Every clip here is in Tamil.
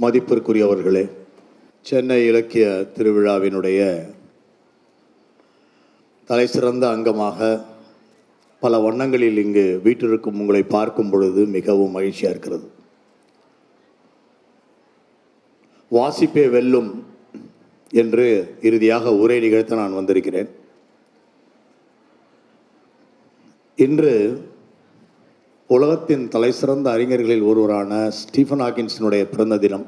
மதிப்பிற்குரியவர்களே சென்னை இலக்கிய திருவிழாவினுடைய தலைசிறந்த அங்கமாக பல வண்ணங்களில் இங்கு வீட்டிற்கும் உங்களை பார்க்கும் பொழுது மிகவும் மகிழ்ச்சியாக இருக்கிறது. வாசிப்பே வெல்லும் என்று இறுதியாக உரை நிகழ்த்த நான் வந்திருக்கிறேன். இன்று உலகத்தின் தலைசிறந்த அறிஞர்களில் ஒருவரான ஸ்டீஃபன் ஹாக்கின்ஸினுடைய பிறந்த தினம்.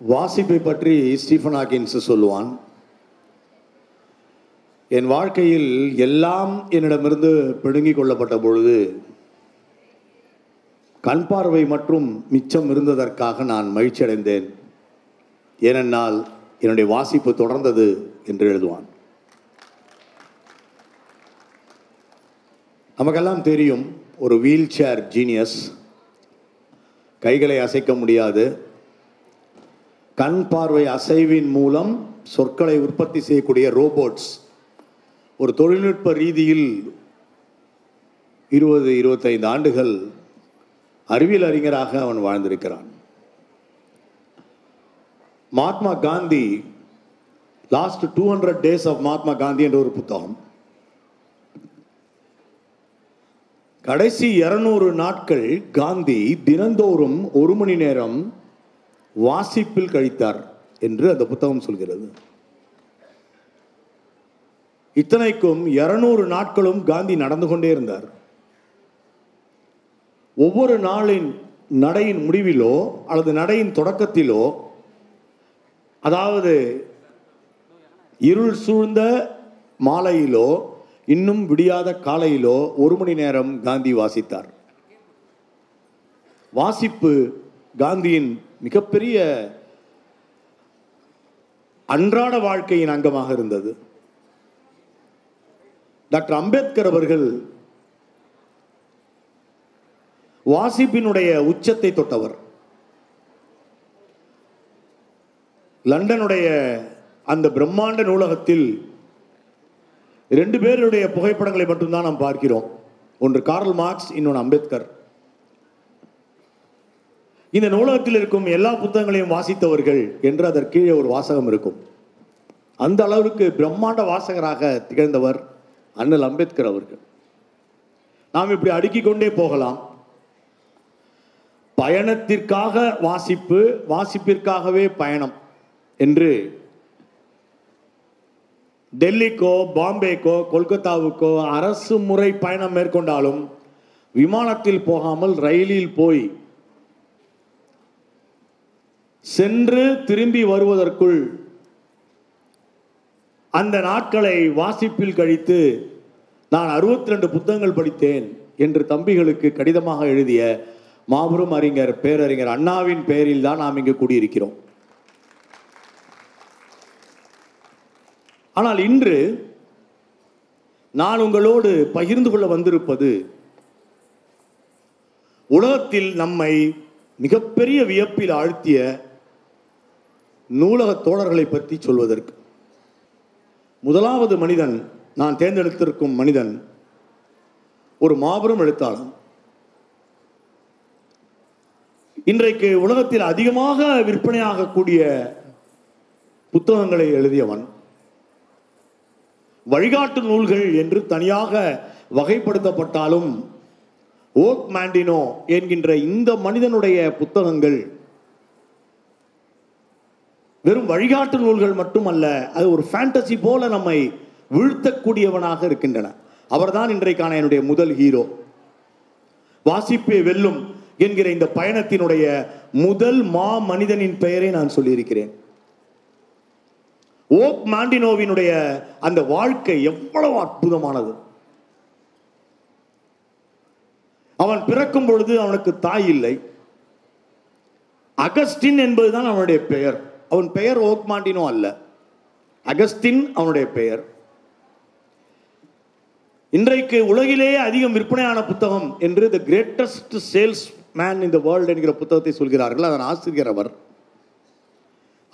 வாசிப்பை பற்றி ஸ்டீஃபன் ஹாக்கின்ஸ் சொல்லுவான் என் வாழ்க்கையில் எல்லாம் என்னிடமிருந்து பிடுங்கிக் கொள்ளப்பட்ட பொழுது கண் பார்வை மற்றும் மிச்சம் இருந்ததற்காக நான் மகிழ்ச்சி அடைந்தேன் ஏனென்னால் என்னுடைய வாசிப்பு தொடர்ந்தது என்று எழுதுவான். நமக்கெல்லாம் தெரியும் ஒரு வீல் சேர் ஜீனியஸ் கைகளை அசைக்க முடியாது. கண் பார்வை அசைவின் மூலம் சொற்களை உற்பத்தி செய்யக்கூடிய ரோபோட்ஸ் ஒரு தொழில்நுட்ப ரீதியில் இருபது இருபத்தைந்து ஆண்டுகள் அறிவியல் அறிஞராக அவன் வாழ்ந்திருக்கிறான். Mahatma Gandhi last two hundred days of Mahatma Gandhi என்ற ஒரு புத்தகம். கடைசி இருநூறு நாட்கள் காந்தி தினந்தோறும் ஒரு மணி நேரம் வாசிப்பில் கழித்தார் என்று அந்த புத்தகம் சொல்கிறது. இத்தனைக்கும் இருநூறு நாட்களும் காந்தி நடந்து கொண்டே இருந்தார். ஒவ்வொரு நாளின் நடையின் முடிவிலோ அல்லது நடையின் தொடக்கத்திலோ அதாவது இருள் சூழ்ந்த மாலையிலோ இன்னும் விடியாத காலையிலோ ஒரு மணி நேரம் காந்தி வாசித்தார். வாசிப்பு காந்தியின் மிகப்பெரிய அன்றாட வாழ்க்கையின் அங்கமாக இருந்தது. டாக்டர் அம்பேத்கர் அவர்கள் வாசிப்பினுடைய உச்சத்தை தொட்டவர். லண்டனுடைய அந்த பிரம்மாண்ட நூலகத்தில் ரெண்டு பேருடைய புகைப்படங்களை மட்டும்தான் நாம் பார்க்கிறோம். ஒன்று கார்ல் மார்க்ஸ் இன்னொன்று அம்பேத்கர். இந்த நூலகத்தில் இருக்கும் எல்லா புத்தகங்களையும் வாசித்தவர்கள் என்று அதற்கு கீழே ஒரு வாசகம் இருக்கும். அந்த அளவிற்கு பிரம்மாண்ட வாசகராக திகழ்ந்தவர் அண்ணல் அம்பேத்கர் அவர்கள். நாம் இப்படி அடுக்கிக் கொண்டே போகலாம். பயணத்திற்காக வாசிப்பு வாசிப்பிற்காகவே பயணம் என்று டெல்லிக்கோ பாம்பேக்கோ கொல்கத்தாவுக்கோ அரசு முறை பயணம் மேற்கொண்டாலும் விமானத்தில் போகாமல் ரயிலில் போய் சென்று திரும்பி வருவதற்குள் அந்த நாட்களை வாசிப்பில் கழித்து நான் அறுபத்தி ரெண்டு புத்தகங்கள் படித்தேன் என்று தம்பிகளுக்கு கடிதமாக எழுதிய மாபெரும் அறிஞர் பேரறிஞர் அண்ணாவின் பெயரில் தான் நாம் இங்கு கூடியிருக்கிறோம். ஆனால் இன்று நான் உங்களோடு பகிர்ந்து கொள்ள வந்திருப்பது உலகத்தில் நம்மை மிகப்பெரிய வியப்பில் ஆழ்த்திய நூலக தோழர்களை பற்றி சொல்வதற்கு. முதலாவது மனிதன் நான் தேர்ந்தெடுத்திருக்கும் மனிதன் ஒரு மாபெரும் எழுத்தாளன். இன்றைக்கு உலகத்தில் அதிகமாக விற்பனையாகக்கூடிய புத்தகங்களை எழுதியவன். வழிகாட்டு நூல்கள் என்று தனியாக வகைப்படுத்தப்பட்டாலும் ஓக் மாண்டினோ என்கின்ற இந்த மனிதனுடைய புத்தகங்கள் வெறும் வழிகாட்டு நூல்கள் மட்டுமல்ல அது ஒரு ஃபேண்டசி போல நம்மை வீழ்த்தக்கூடியவனாக இருக்கின்றன. அவர்தான் இன்றைக்கான என்னுடைய முதல் ஹீரோ வாசிப்பே வெல்லும் என்கிற இந்த பயணத்தினுடைய முதல் மா மனிதனின் பெயரை நான் சொல்லியிருக்கிறேன். ஓக் மாண்டினோவினுடைய அந்த வாழ்க்கை எவ்வளவு அற்புதமானது. அவன் பிறக்கும் பொழுது அவனுக்கு தாய் இல்லை. அகஸ்டின் என்பதுதான் அவனுடைய பெயர். அவன் பெயர் ஓக் மாண்டினோ அல்ல. அகஸ்டின் அவனுடைய பெயர். இன்றைக்கு உலகிலேயே அதிகம் விற்பனையான புத்தகம் என்று the greatest salesman in the world என்கிற புத்தகத்தை சொல்கிறார்கள். அதன் ஆசிரியர் அவர்.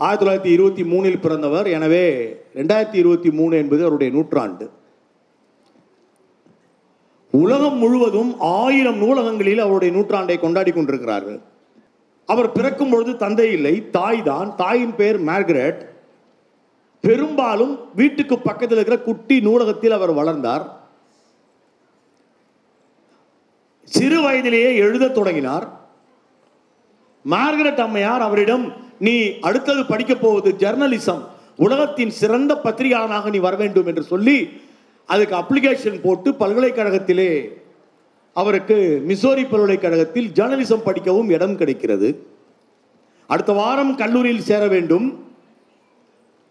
ஆயிரத்தி தொள்ளாயிரத்தி இருபத்தி மூணில் பிறந்தவர். எனவே ரெண்டாயிரத்தி இருபத்தி மூணு என்பது அவருடைய நூற்றாண்டு. உலகம் முழுவதும் ஆயிரம் நூலகங்களில் அவருடைய நூற்றாண்டை கொண்டாடி கொண்டிருக்கிறார்கள். அவர் பிறக்கும் பொழுது தந்தை இல்லை தாய் தான். தாயின் பெயர் மார்கரெட். பெரும்பாலும் வீட்டுக்கு பக்கத்தில் இருக்கிற குட்டி நூலகத்தில் அவர் வளர்ந்தார். சிறு வயதிலேயே எழுதத் தொடங்கினார். மார்கரெட் அம்மையார் அவரிடம் நீ அடுத்தது படிக்க போவது ஜெர்னலிசம் உலகத்தின் சிறந்த பத்திரிகையாளனாக நீ வர வேண்டும் என்று சொல்லி அதுக்கு அப்ளிகேஷன் போட்டு பல்கலைக்கழகத்திலே அவருக்கு மிசோரி பல்கலைக்கழகத்தில் ஜேர்னலிசம் படிக்கவும் இடம் கிடைக்கிறது. அடுத்த வாரம் கல்லூரியில் சேர வேண்டும்.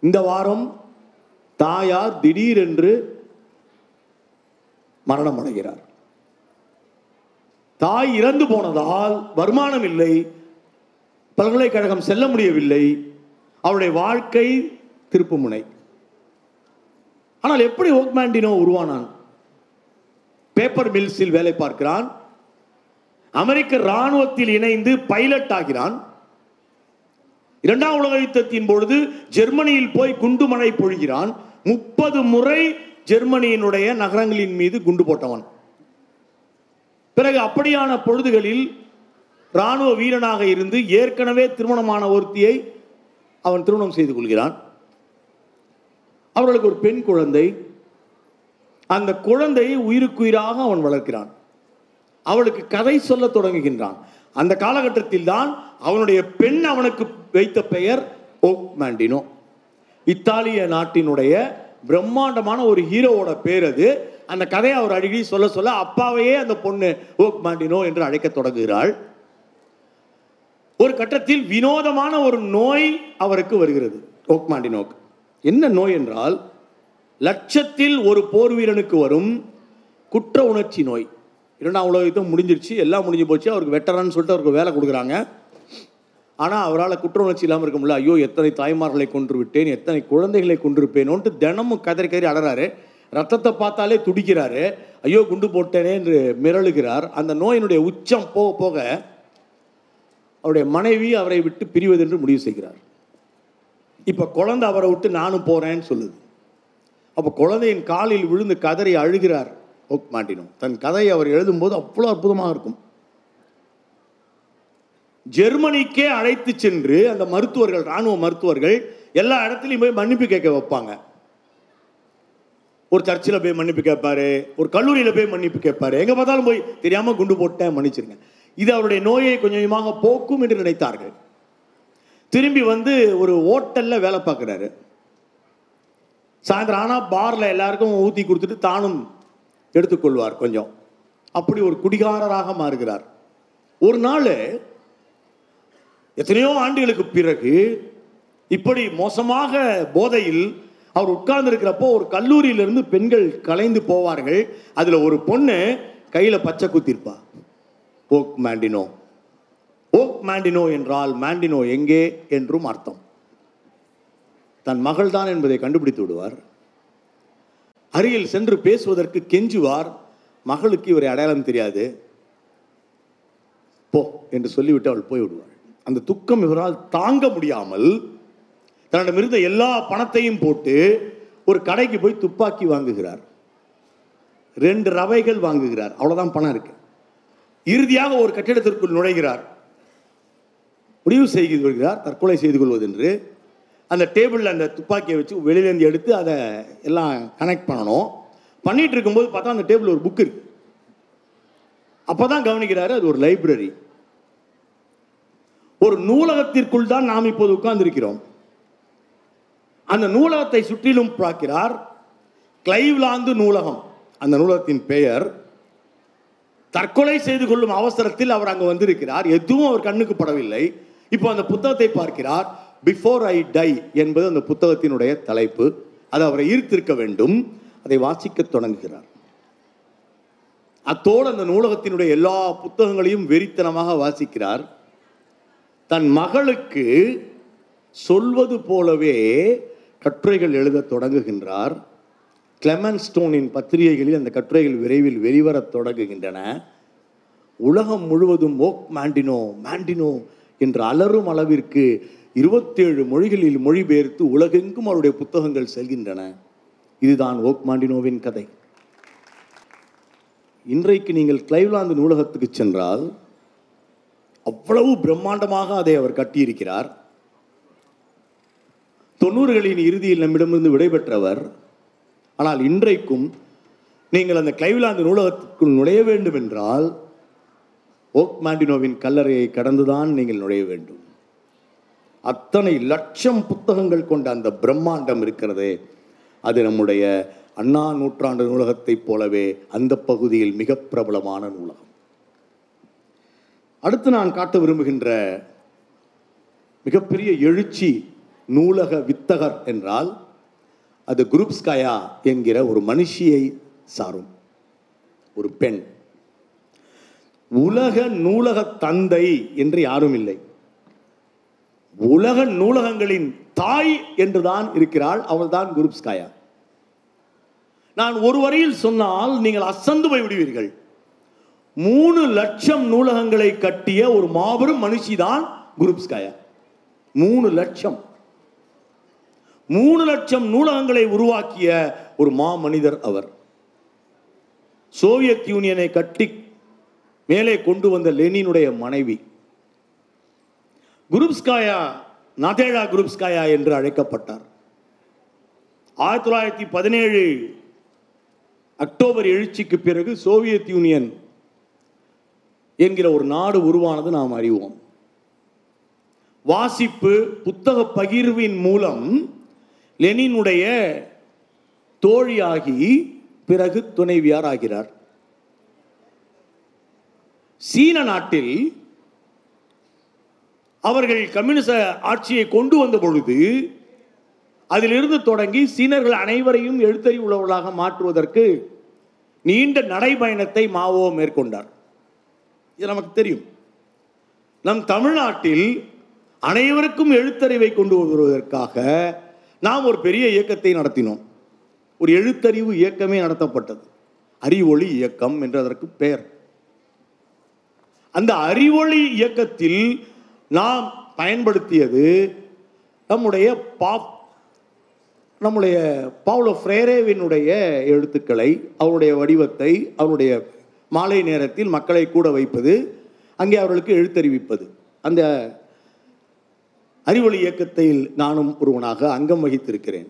இந்த வாரம் தாயார் திடீரென்று மரணம் அடைகிறார் தாய் இறந்து போனதால் வருமானம் இல்லை. பல்கலைக்கழகம் செல்ல முடியவில்லை. அவருடைய வாழ்க்கை திருப்புமுனை. ஆனால் எப்படி ஓக்மாண்டினோ உருவானான்? பேப்பர் மில்ஸில் வேலை பார்க்கிறான். அமெரிக்க இராணுவத்தில் இணைந்து பைலட் ஆகிறான். இரண்டாம் உலக யுத்தத்தின் பொழுது ஜெர்மனியில் போய் குண்டுமனை பொழிகிறான். முப்பது முறை ஜெர்மனியினுடைய நகரங்களின் மீது குண்டு போட்டவன். பிறகு அப்படியான பொழுதுகளில் ராணுவ வீரனாக இருந்து ஏற்கனவே திருமணமான ஒருத்தியை அவன் திருமணம் செய்து கொள்கிறான். அவர்களுக்கு ஒரு பெண் குழந்தை. அந்த குழந்தையை உயிருக்குயிராக அவன் வளர்க்கிறான். அவளுக்கு கதை சொல்ல தொடங்குகின்றான். அந்த காலகட்டத்தில் தான் அவனுடைய பெண் அவனுக்கு வைத்த பெயர் ஓக் மாண்டினோ இத்தாலிய நாட்டினுடைய பிரம்மாண்டமான ஒரு ஹீரோவோட பேர் அது. அந்த கதையை அவர் அடிக்கடி சொல்ல சொல்ல அப்பாவையே அந்த பொண்ணு ஓக் மாண்டினோ என்று அழைக்க தொடங்குகிறாள். ஒரு கட்டத்தில் வினோதமான ஒரு நோய் அவருக்கு வருகிறது. ஓக்மாண்டி நோக் என்ன நோய் என்றால் லட்சத்தில் ஒரு போர் வீரனுக்கு வரும் குற்ற உணர்ச்சி நோய். இரண்டாம் உலக யுத்தம் முடிஞ்சிருச்சு எல்லாம் முடிஞ்சு போச்சு அவருக்கு வெட்டரான்னு சொல்லிட்டு அவருக்கு வேலை கொடுக்குறாங்க. ஆனால் அவரால் குற்ற உணர்ச்சி இல்லாமல் இருக்க முடியல. ஐயோ எத்தனை தாய்மார்களை கொன்று விட்டேன் எத்தனை குழந்தைகளை கொண்டிருப்பேனோன்ட்டு தினமும் கதறி கதறி அடறாரு ரத்தத்தை பார்த்தாலே துடிக்கிறாரு. ஐயோ குண்டு போட்டேனே என்று மிரளுகிறார். அந்த நோயினுடைய உச்சம் போக போக அவருடைய மனைவி அவரை விட்டு பிரிவதென்று முடிவு செய்கிறார். இப்போ குழந்தை அவரை விட்டு நானும் போகிறேன்னு சொல்லுது. அப்போ குழந்தையின் காலில் விழுந்து கதறி அழுகிறார் ஓக் மாட்டினோம் தன் கதையை அவர் எழுதும்போது அவ்வளோ அற்புதமாக இருக்கும். ஜெர்மனிக்கே அழைத்து சென்று அந்த மருத்துவர்கள் ராணுவ மருத்துவர்கள் எல்லா இடத்துலையும் போய் மன்னிப்பு கேட்க வைப்பாங்க. ஒரு சர்ச்சில் போய் மன்னிப்பு கேட்பாரு ஒரு கல்லூரியில் போய் மன்னிப்பு கேட்பாரு. எங்கே பார்த்தாலும் போய் தெரியாமல் குண்டு போட்டேன் மன்னிச்சிருங்க. இது அவருடைய நோயை கொஞ்சம் கொஞ்சமாக போக்கும் என்று நினைத்தார்கள். திரும்பி வந்து ஒரு ஹோட்டல்ல வேலை பார்க்குறாரு. சாயந்தரம் ஆனால் பாரில் எல்லாருக்கும் ஊற்றி கொடுத்துட்டு தானும் எடுத்துக்கொள்வார் கொஞ்சம். அப்படி ஒரு குடிகாரராக மாறுகிறார். ஒரு நாள் எத்தனையோ ஆண்டுகளுக்கு பிறகு இப்படி மோசமாக போதையில் அவர் உட்கார்ந்து இருக்கிறப்போ ஒரு கல்லூரியிலிருந்து பெண்கள் கலைந்து போவார்கள். அதுல ஒரு பொண்ணு கையில பச்சை குத்திருப்பா. ஓக் மாண்டினோ ஓக் மாண்டினோ என்றால் மாண்டினோ எங்கே என்றும் அர்த்தம். தன் மகள் தான் என்பதை கண்டுபிடித்து விடுவார். அருகில் சென்று பேசுவதற்கு கெஞ்சுவார். மகளுக்கு இவரை அடையாளம் தெரியாது. போ என்று சொல்லிவிட்டு அவள் போய்விடுவாள். அந்த துக்கம் இவரால் தாங்க முடியாமல் தன்னிடமிருந்த எல்லா பணத்தையும் போட்டு ஒரு கடைக்கு போய் துப்பாக்கி வாங்குகிறார். ரெண்டு ரவைகள் வாங்குகிறார். அவ்வளோதான் பணம் இருக்கு. இறுதியாக ஒரு கட்டிடத்திற்குள் நுழைகிறார். முடிவு செய்து கொள்கிறார் தற்கொலை செய்து கொள்வதென்று. அந்த டேபிளில் அந்த துப்பாக்கியை வச்சு வெளியிலேருந்து எடுத்து அதை எல்லாம் கனெக்ட் பண்ணணும். பண்ணிட்டு இருக்கும்போது பார்த்தா அந்த டேபிள் ஒரு புக் இருக்கு. அப்பதான் கவனிக்கிறாரு அது ஒரு லைப்ரரி ஒரு நூலகத்திற்குள் தான் நாம் இப்போது உட்கார்ந்திருக்கிறோம். அந்த நூலகத்தை சுற்றிலும் பார்க்கிறார் கிளைவ்லாந்து நூலகம். அந்த நூலகத்தின் பெயர் தற்கொலை செய்து கொள்ளும் அவசரத்தில் அவர் அங்கு வந்திருக்கிறார். எதுவும் அவர் கண்ணுக்கு படவில்லை. இப்போ அந்த புத்தகத்தை பார்க்கிறார். பிஃபோர் ஐ டை என்பது அந்த புத்தகத்தினுடைய தலைப்பு. அது அவரை ஈர்த்திருக்க வேண்டும். அதை வாசிக்க தொடங்குகிறார். அத்தோடு அந்த நூலகத்தினுடைய எல்லா புத்தகங்களையும் வெறித்தனமாக வாசிக்கிறார். தன் மகளுக்கு சொல்வது போலவே கட்டுரைகள் எழுத தொடங்குகின்றார். கிளமன் ஸ்டோனின் பத்திரிகைகளில் அந்த கட்டுரைகள் விரைவில் வெளிவரத் தொடங்குகின்றன. உலகம் முழுவதும் ஓக் மாண்டினோ மாண்டினோ என்று அலரும் அளவிற்கு இருபத்தேழு மொழிகளில் மொழிபெயர்த்து உலகெங்கும் அவருடைய புத்தகங்கள் செல்கின்றன. இதுதான் ஓக் மாண்டினோவின் கதை. இன்றைக்கு நீங்கள் கிளைவ்லாந்து நூலகத்துக்கு சென்றால் அவ்வளவு பிரம்மாண்டமாக அதை அவர் கட்டியிருக்கிறார். தொண்ணூறுகளின் இறுதியில் நம்மிடமிருந்து விடைபெற்றவர் ஆனால் இன்றைக்கும் நீங்கள் அந்த கிளைவ்லாந்து நூலகத்திற்குள் நுழைய வேண்டும் என்றால் ஓக் மாண்டினோவின் கல்லறையை கடந்துதான் நீங்கள் நுழைய வேண்டும். அத்தனை லட்சம் புத்தகங்கள் கொண்ட அந்த பிரம்மாண்டம் இருக்கிறதே அது நம்முடைய அண்ணா நூற்றாண்டு நூலகத்தைப் போலவே அந்த பகுதியில் மிக பிரபலமான நூலகம். அடுத்து நான் காட்ட விரும்புகின்ற மிகப்பெரிய எழுச்சி நூலக வித்தகர் என்றால் அது குரூப்ஸ்காயா என்கிற ஒரு மனுஷியை சாரும். ஒரு பெண். உலக நூலக தந்தை என்று யாரும் இல்லை. உலக நூலகங்களின் தாய் என்றுதான் இருக்கிறாள் அவள்தான் குரூப்ஸ்காயா. நான் ஒரு வரையில் சொன்னால் நீங்கள் அசந்து போய் விடுவீர்கள். மூணு லட்சம் நூலகங்களை கட்டிய ஒரு மாபெரும் மனுஷி தான் குரூப்ஸ்காயா. மூணு லட்சம். மூணு லட்சம் நூலகங்களை உருவாக்கிய ஒரு மா மனிதர் அவர். சோவியத் யூனியனை கட்டி மேலே கொண்டு வந்த லெனினுடைய மனைவி. குரூப்ஸ்காயா நதேழா குரூப்ஸ்காயா என்று அழைக்கப்பட்டார். ஆயிரத்தி தொள்ளாயிரத்தி பதினேழு அக்டோபர் எழுச்சிக்கு பிறகு சோவியத் யூனியன் என்கிற ஒரு நாடு உருவானது நாம் அறிவோம். வாசிப்பு புத்தக பகிர்வின் மூலம் லெனினுடைய தோழியாகி பிறகு துணைவியார் ஆகிறார் சீன நாட்டில் அவர்கள் கம்யூனிச ஆட்சியை கொண்டு வந்த பொழுது அதிலிருந்து தொடங்கி சீனர்கள் அனைவரையும் எழுத்தறிவு உள்ளவர்களாக மாற்றுவதற்கு நீண்ட நடைபயணத்தை மாவோ மேற்கொண்டார். இது நமக்கு தெரியும். நம் தமிழ்நாட்டில் அனைவருக்கும் எழுத்தறிவை கொண்டு வருவதற்காக நாம் ஒரு பெரிய இயக்கத்தை நடத்தினோம். ஒரு எழுத்தறிவு இயக்கமே நடத்தப்பட்டது. அறிவொளி இயக்கம் என்று அதற்கு பெயர். அந்த அறிவொளி இயக்கத்தில் நாம் பயன்படுத்தியது நம்முடைய பாப் நம்முடைய பவுலோ ஃப்ரேரேவினுடைய எழுத்துக்களை அவருடைய வடிவத்தை அவருடைய மாலை நேரத்தில் மக்களை கூட வைப்பது அங்கே அவர்களுக்கு எழுத்தறிவிப்பது. அந்த அறிவொளி இயக்கத்தில் நானும் ஒருவனாக அங்கம் வகித்திருக்கிறேன்.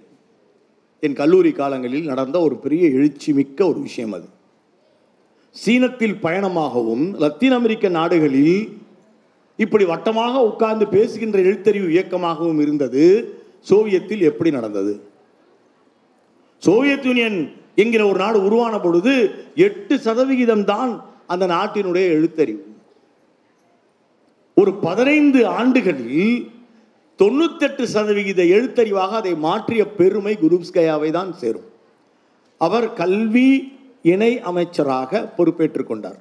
என் கல்லூரி காலங்களில் நடந்த ஒரு பெரிய எழுச்சி மிக்க ஒரு விஷயம் அது. சீனத்தில் பயணமாகவும் லத்தீன் அமெரிக்க நாடுகளில் இப்படி வட்டமாக உட்கார்ந்து பேசுகின்ற எழுத்தறிவு இயக்கமாகவும் இருந்தது சோவியத்தில் எப்படி நடந்தது? சோவியத் யூனியன் என்கிற ஒரு நாடு உருவான பொழுது எட்டு சதவிகிதம் தான் அந்த நாட்டினுடைய எழுத்தறிவு. ஒரு பதினைந்து ஆண்டுகளில் தொண்ணூத்தெட்டு சதவிகித எழுத்தறிவாக அதை மாற்றிய பெருமை குருப்ஸ்கயாவை தான் சேரும். அவர் கல்வி இணை அமைச்சராக பொறுப்பேற்றுக் கொண்டார்.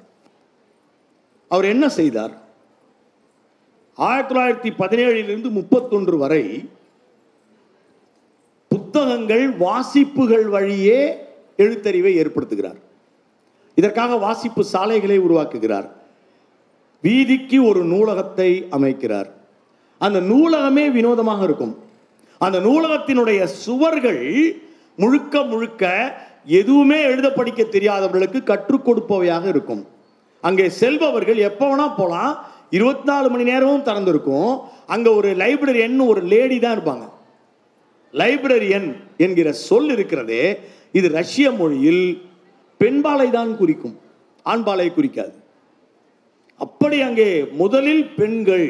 அவர் என்ன செய்தார்? ஆயிரத்தி தொள்ளாயிரத்தி பதினேழிலிருந்து முப்பத்தொன்று வரை புத்தகங்கள் வாசிப்புகள் வழியே எழுத்தறிவை ஏற்படுத்துகிறார். இதற்காக வாசிப்பு சாலைகளை உருவாக்குகிறார். வீதிக்கு ஒரு நூலகத்தை அமைக்கிறார். அந்த நூலகமே வினோதமாக இருக்கும். அந்த நூலகத்தினுடைய சுவர்கள் முழுக்க முழுக்க எதுவுமே எழுத படிக்க தெரியாதவர்களுக்கு கற்றுக் கொடுப்பவையாக இருக்கும். அங்கே செல்பவர்கள் எப்போ வேணா போகலாம் இருபத்தி நாலு மணி நேரமும் திறந்திருக்கும். அங்கே ஒரு லைப்ரரியன் ஒரு லேடி தான் இருப்பாங்க. லைப்ரரியன் என்கிற சொல் இருக்கிறதே இது ரஷ்ய மொழியில் பெண்பாலை தான் குறிக்கும். ஆண்பாலை குறிக்காது. அப்படி அங்கே முதலில் பெண்கள்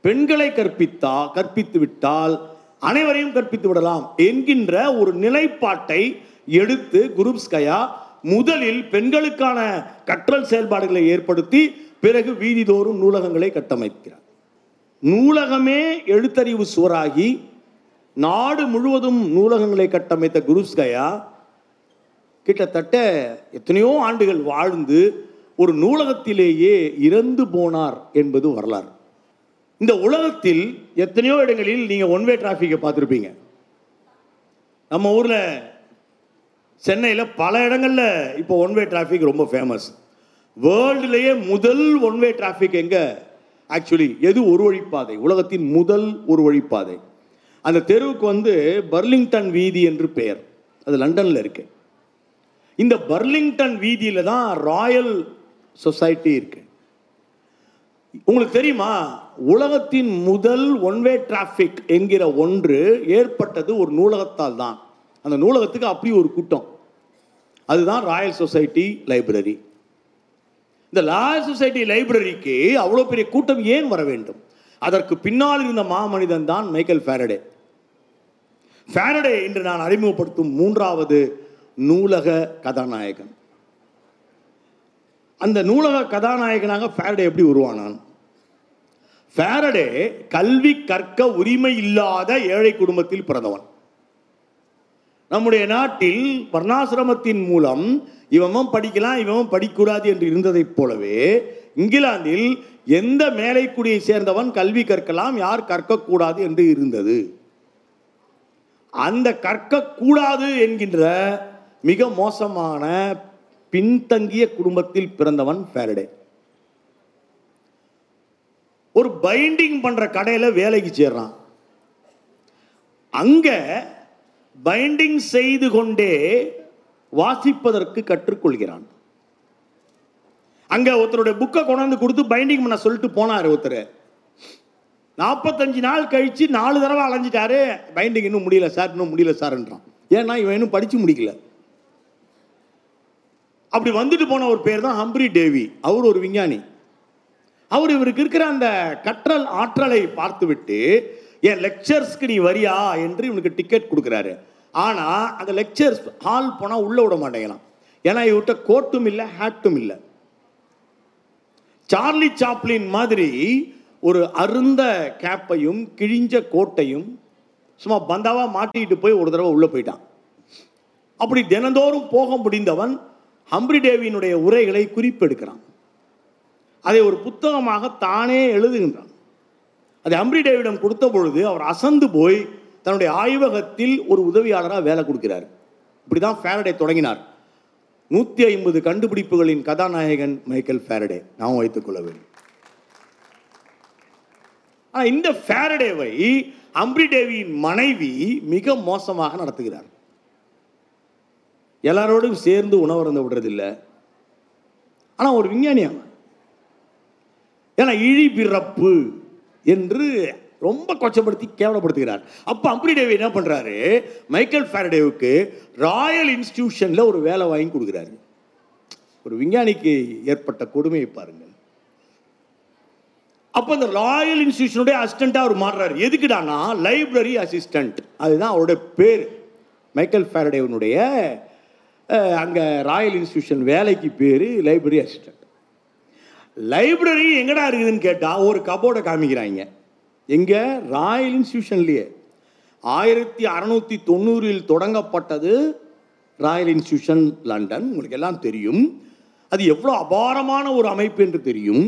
பெண்களை கற்பித்தா கற்பித்து விட்டால் அனைவரையும் கற்பித்து விடலாம் என்கின்ற ஒரு நிலைப்பாட்டை எடுத்து குருப்ஸ்கயா முதலில் பெண்களுக்கான கற்றல் செயல்பாடுகளை ஏற்படுத்தி பிறகு வீதிதோறும் நூலகங்களை கட்டமைக்கிறார். நூலகமே எழுத்தறிவு சுவராகி நாடு முழுவதும் நூலகங்களை கட்டமைத்த குருஸ்கயா கிட்டத்தட்ட எத்தனையோ ஆண்டுகள் வாழ்ந்து ஒரு நூலகத்திலேயே இறந்து போனார் என்பது வரலாறு. இந்த உலகத்தில் எத்தனையோ இடங்களில் நீங்கள் ஒன் வே டிராஃபிக்கை பார்த்துருப்பீங்க. நம்ம ஊரில் சென்னையில் பல இடங்களில் இப்போ ஒன் வே டிராஃபிக் ரொம்ப ஃபேமஸ் வேர்ல்டுலேயே முதல் ஒன் வே டிராஃபிக் எங்கே? ஆக்சுவலி எது ஒரு வழிப்பாதை? உலகத்தின் முதல் ஒரு வழிப்பாதை. அந்த தெருவுக்கு வந்து பர்லிங்டன் வீதி என்று பெயர். அது லண்டனில் இருக்கு. இந்த பர்லிங்டன் வீதியில் தான் ராயல் சொசைட்டி இருக்கு. உங்களுக்கு தெரியுமா? உலகத்தின் முதல் ஒன்வே டிராஃபிக் என்கிற ஒன்று ஏற்பட்டது ஒரு நூலகத்தால் தான். அந்த நூலகத்துக்கு அப்படி ஒரு கூட்டம். அதுதான் ராயல் சொசைட்டி லைப்ரரி இந்த ராயல் சொசைட்டி லைப்ரரிக்கு அவ்வளோ பெரிய கூட்டம் ஏன் வர வேண்டும்? அதற்கு பின்னால் இருந்த மாமனிதன் தான் மைக்கேல் ஃபேரடே ஃபேரடே என்று நான் அறிமுகப்படுத்தும் மூன்றாவது நூலக கதாநாயகன். அந்த நூலக கதாநாயகனாக ஃபேரடே எப்படி உருவானான்? ஃபேரடே கல்வி கற்க உரிமை இல்லாத ஏழை குடும்பத்தில் பிறந்தவன். நம்முடைய நாட்டில் வர்ணாசிரமத்தின் மூலம் இவன் படிக்கலாம் இவன் படிக்கக்கூடாது என்று இருந்ததைப் போலவே இங்கிலாந்தில் எந்த மேலைக்குடியை சேர்ந்தவன் கல்வி கற்கலாம் யார் கற்கக்கூடாது என்று இருந்தது. அந்த கற்கக்கூடாது என்கின்ற மிக மோசமான பின்தங்கிய குடும்பத்தில் பிறந்தவன் ஃபேரடே. ஒரு பைண்டிங் பண்ணுற கடையில் வேலைக்கு சேர்றான். அங்கே பைண்டிங் செய்து கொண்டே வாசிப்பதற்கு கற்றுக்கொள்கிறான். அங்க ஒருத்தருடைய புக்கை கொண்டாந்து கொடுத்து பைண்டிங் பண்ண சொல்லிட்டு போனார் ஒருத்தர். நாற்பத்தஞ்சு நாள் கழிச்சு நாலு தடவை அலைஞ்சிட்டாரு. பைண்டிங் இன்னும் முடியல சார் இன்னும் முடியல சார்ன்றான் ஏன்னா இவன் இன்னும் படிச்சு முடிக்கல. அப்படி வந்துட்டு போன ஒரு பேர் தான் ஹம்ப்ரி டேவி. அவர் ஒரு விஞ்ஞானி. அவர் இவருக்கு இருக்கிற அந்த கற்றல் ஆற்றலை பார்த்துவிட்டு என் லெக்சர்ஸ்க்கு நீ வரியா? என்று இவனுக்கு டிக்கெட் கொடுக்குறாரு. ஆனால் அந்த லெக்சர்ஸ் ஹால் போனால் உள்ளே விட மாட்டேங்கிறான். ஏன்னா இவர்கிட்ட கோட்டும் இல்லை ஹேட்டும் இல்லை. சார்லி சாப்ளின் மாதிரி ஒரு அருந்த கேப்பையும் கிழிஞ்ச கோட்டையும் சும்மா பந்தாவாக மாட்டிக்கிட்டு போய் ஒரு தடவை உள்ளே போயிட்டான். அப்படி தினந்தோறும் போக முடிந்தவன் ஹம்ப்ரி டேவியினுடைய உரைகளை குறிப்பெடுக்கிறான். அதை ஒரு புத்தகமாக தானே எழுதுகின்றான். அதை ஹம்ப்ரி டேவிடம் கொடுத்த பொழுது அவர் அசந்து போய் தன்னுடைய ஆய்வகத்தில் ஒரு உதவியாளராக வேலை கொடுக்கிறார். இப்படிதான் ஃபேரடே தொடங்கினார். நூற்றி ஐம்பது கண்டுபிடிப்புகளின் கதாநாயகன் மைக்கேல் ஃபேரடே. நாம் வைத்துக் கொள்ள வேண்டும். ஆனால் இந்த ஃபேரடேவை அம்ப்ரி டேவியின் மனைவி மிக மோசமாக நடத்துகிறார். எல்லாரோடும் சேர்ந்து உணவருந்த விடுறதில்லை. ஆனால் ஒரு விஞ்ஞானி அவன் ஏன்னா இழிபிறப்பு என்று ரொம்ப கொச்சப்படுத்தி கேவலப்படுத்துகிறார். அப்போ அம்ப்ரி டேவி என்ன பண்ணுறாரு மைக்கேல் ஃபேரடேவுக்கு ராயல் இன்ஸ்டியூஷனில் ஒரு வேலை வாங்கி கொடுக்குறாரு. ஒரு விஞ்ஞானிக்கு ஏற்பட்ட கொடுமையை பாருங்கள். அப்போ அந்த ராயல் இன்ஸ்டிடியூஷனுடைய அசிஸ்டண்ட்டாக அவர் மாறுறாரு. எதுக்குடானா லைப்ரரி அசிஸ்டண்ட். அதுதான் அவருடைய பேர். மைக்கேல் ஃபேரடேவனுடைய அங்கே ராயல் இன்ஸ்டிடியூஷன் வேலைக்கு பேர் லைப்ரரி அசிஸ்டண்ட் லைப்ரரி எங்கடா இருக்குதுன்னு கேட்டால் ஒரு கபோர்டை காமிக்கிறாங்க. எங்கே? ராயல் இன்ஸ்டியூஷன்லேயே ஆயிரத்தி அறநூற்றி தொண்ணூறில் தொடங்கப்பட்டது ராயல் இன்ஸ்டியூஷன் லண்டன் உங்களுக்கு எல்லாம் தெரியும். அது எவ்வளோ அபாரமான ஒரு அமைப்பு என்று தெரியும்.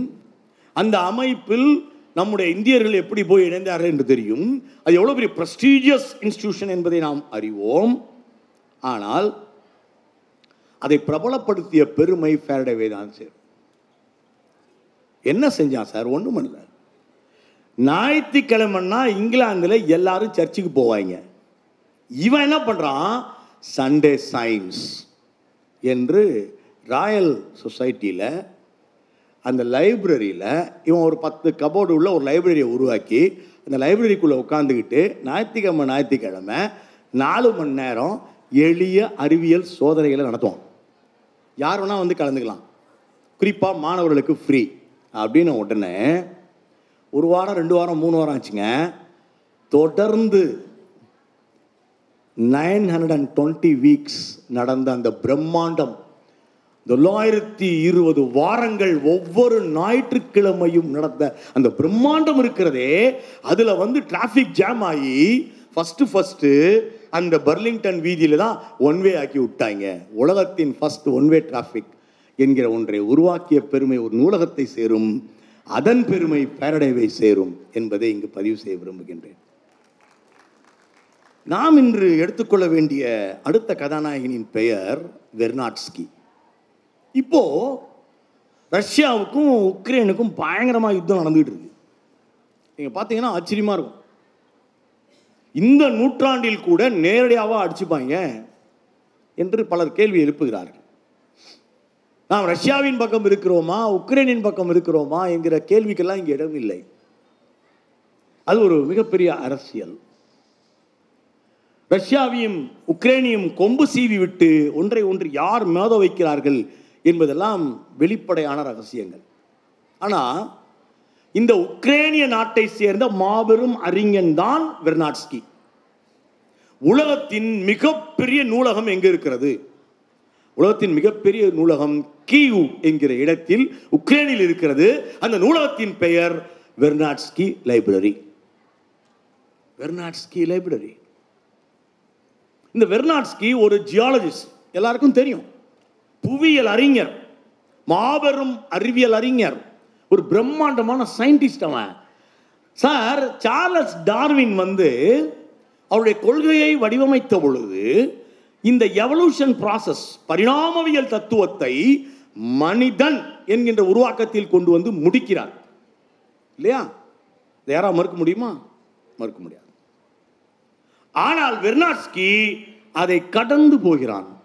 அந்த அமைப்பில் நம்முடைய இந்தியர்கள் எப்படி போய் இணைந்தார்கள் என்று தெரியும். அது எவ்வளோ பெரிய ப்ரெஸ்டீஜியஸ் இன்ஸ்டியூஷன் என்பதை நாம் அறிவோம். ஆனால் அதை பிரபலப்படுத்திய பெருமை ஃபேரடேவே தான் சேரும் என்ன செஞ்சான் சார்? ஒன்றும் இல்லை ஞாயிற்றுக்கிழமைன்னா இங்கிலாந்தில் எல்லாரும் சர்ச்சுக்கு போவாங்க. இவன் என்ன பண்ணுறான் சண்டே சயின்ஸ் என்று ராயல் சொசைட்டியில் அந்த லைப்ரரியில் இவன் ஒரு பத்து கபோர்டு உள்ள ஒரு லைப்ரரியை உருவாக்கி அந்த லைப்ரரிக்குள்ளே உட்காந்துக்கிட்டு ஞாயிற்றுக்கிழமை ஞாயிற்றுக்கிழமை நாலு மணி நேரம் எளிய அறிவியல் சோதனைகளை நடத்துவான். யார் வேணால் வந்து கலந்துக்கலாம். குறிப்பாக மாணவர்களுக்கு ஃப்ரீ அப்படின்னு உடனே ஒரு வாரம் ரெண்டு வாரம் மூணு வாரம் ஆச்சுங்க. தொடர்ந்து nine hundred and twenty weeks நடந்த அந்த பிரம்மாண்டம் தொள்ளாயிரத்தி இருபது வாரங்கள் ஒவ்வொரு ஞாயிற்றுக்கிழமையும் நடந்த அந்த பிரம்மாண்டம் இருக்கிறதே அதில் வந்து டிராஃபிக் ஜாம் ஆகி ஃபஸ்ட்டு ஃபஸ்ட்டு அந்த பர்லிங்டன் வீதியில் தான் ஒன் வே ஆக்கி விட்டாங்க. உலகத்தின் ஃபஸ்ட் ஒன் வே டிராஃபிக் என்கிற ஒன்றை உருவாக்கிய பெருமை ஒரு நூலகத்தை சேரும் அதன் பெருமை பேரடைவை சேரும் என்பதை இங்கு பதிவு செய்ய விரும்புகின்றேன். நாம் இன்று எடுத்துக்கொள்ள வேண்டிய அடுத்த கதாநாயகனின் பெயர் வெர்னாட்ஸ்கி. இப்போ ரஷ்யாவுக்கும் உக்ரைனுக்கும் பயங்கரமாக யுத்தம் நடந்துகிட்டு இருக்கு. நீங்கள் பார்த்தீங்கன்னா ஆச்சரியமாக இருக்கும். இந்த நூற்றாண்டில் கூட நேரடியாக அடிச்சுப்பாங்க என்று பலர் கேள்வி எழுப்புகிறார்கள். நாம் ரஷ்யாவின் பக்கம் இருக்கிறோமா? உக்ரைனின் பக்கம் இருக்கிறோமா? என்கிற கேள்விக்கெல்லாம் இங்கே இடம் இல்லை. அது ஒரு மிகப்பெரிய அரசியல். ரஷ்யாவையும் உக்ரைனையும் கொம்பு சீவி விட்டு ஒன்றை ஒன்று யார் மோத வைக்கிறார்கள் என்பதெல்லாம் வெளிப்படையான ரகசியங்கள். ஆனால் இந்த உக்ரைனிய நாட்டை சேர்ந்த மாபெரும் அறிஞன் தான் வெர்னாட்ஸ்கி. உலகத்தின் மிகப்பெரிய நூலகம் எங்கே இருக்கிறது? உலகத்தின் மிகப்பெரிய நூலகம் கியூ என்கிற இடத்தில் உக்ரைனில் இருக்கிறது. அந்த நூலகத்தின் பெயர் வெர்னாட்ஸ்கி லைப்ரரி. Vernadsky library. இந்த வெர்னாட்ஸ்கி ஒரு ஜியாலஜிஸ்ட். எல்லாருக்கும் தெரியும். புவியியல் அறிஞர். மாபெரும் அறிவியல் அறிஞர். ஒரு பிரம்மாண்டமான சயின்டிஸ்ட் அவன். சார் சார்லஸ் டார்வின் வந்து அவருடைய கொள்கையை வடிவமைத்த பொழுது இந்த எவல்யூஷன் ப்ராசஸ் பரிணாமவியல் தத்துவத்தை மனிதன் என்கின்ற உருவாக்கத்தில் கொண்டு வந்து முடிக்கிறார். இல்லையா? இதை யாரா மறுக்க முடியுமா? மறுக்க முடியாது. ஆனால் வெர்னாஸ்கி அதை கடந்து போகிறான்.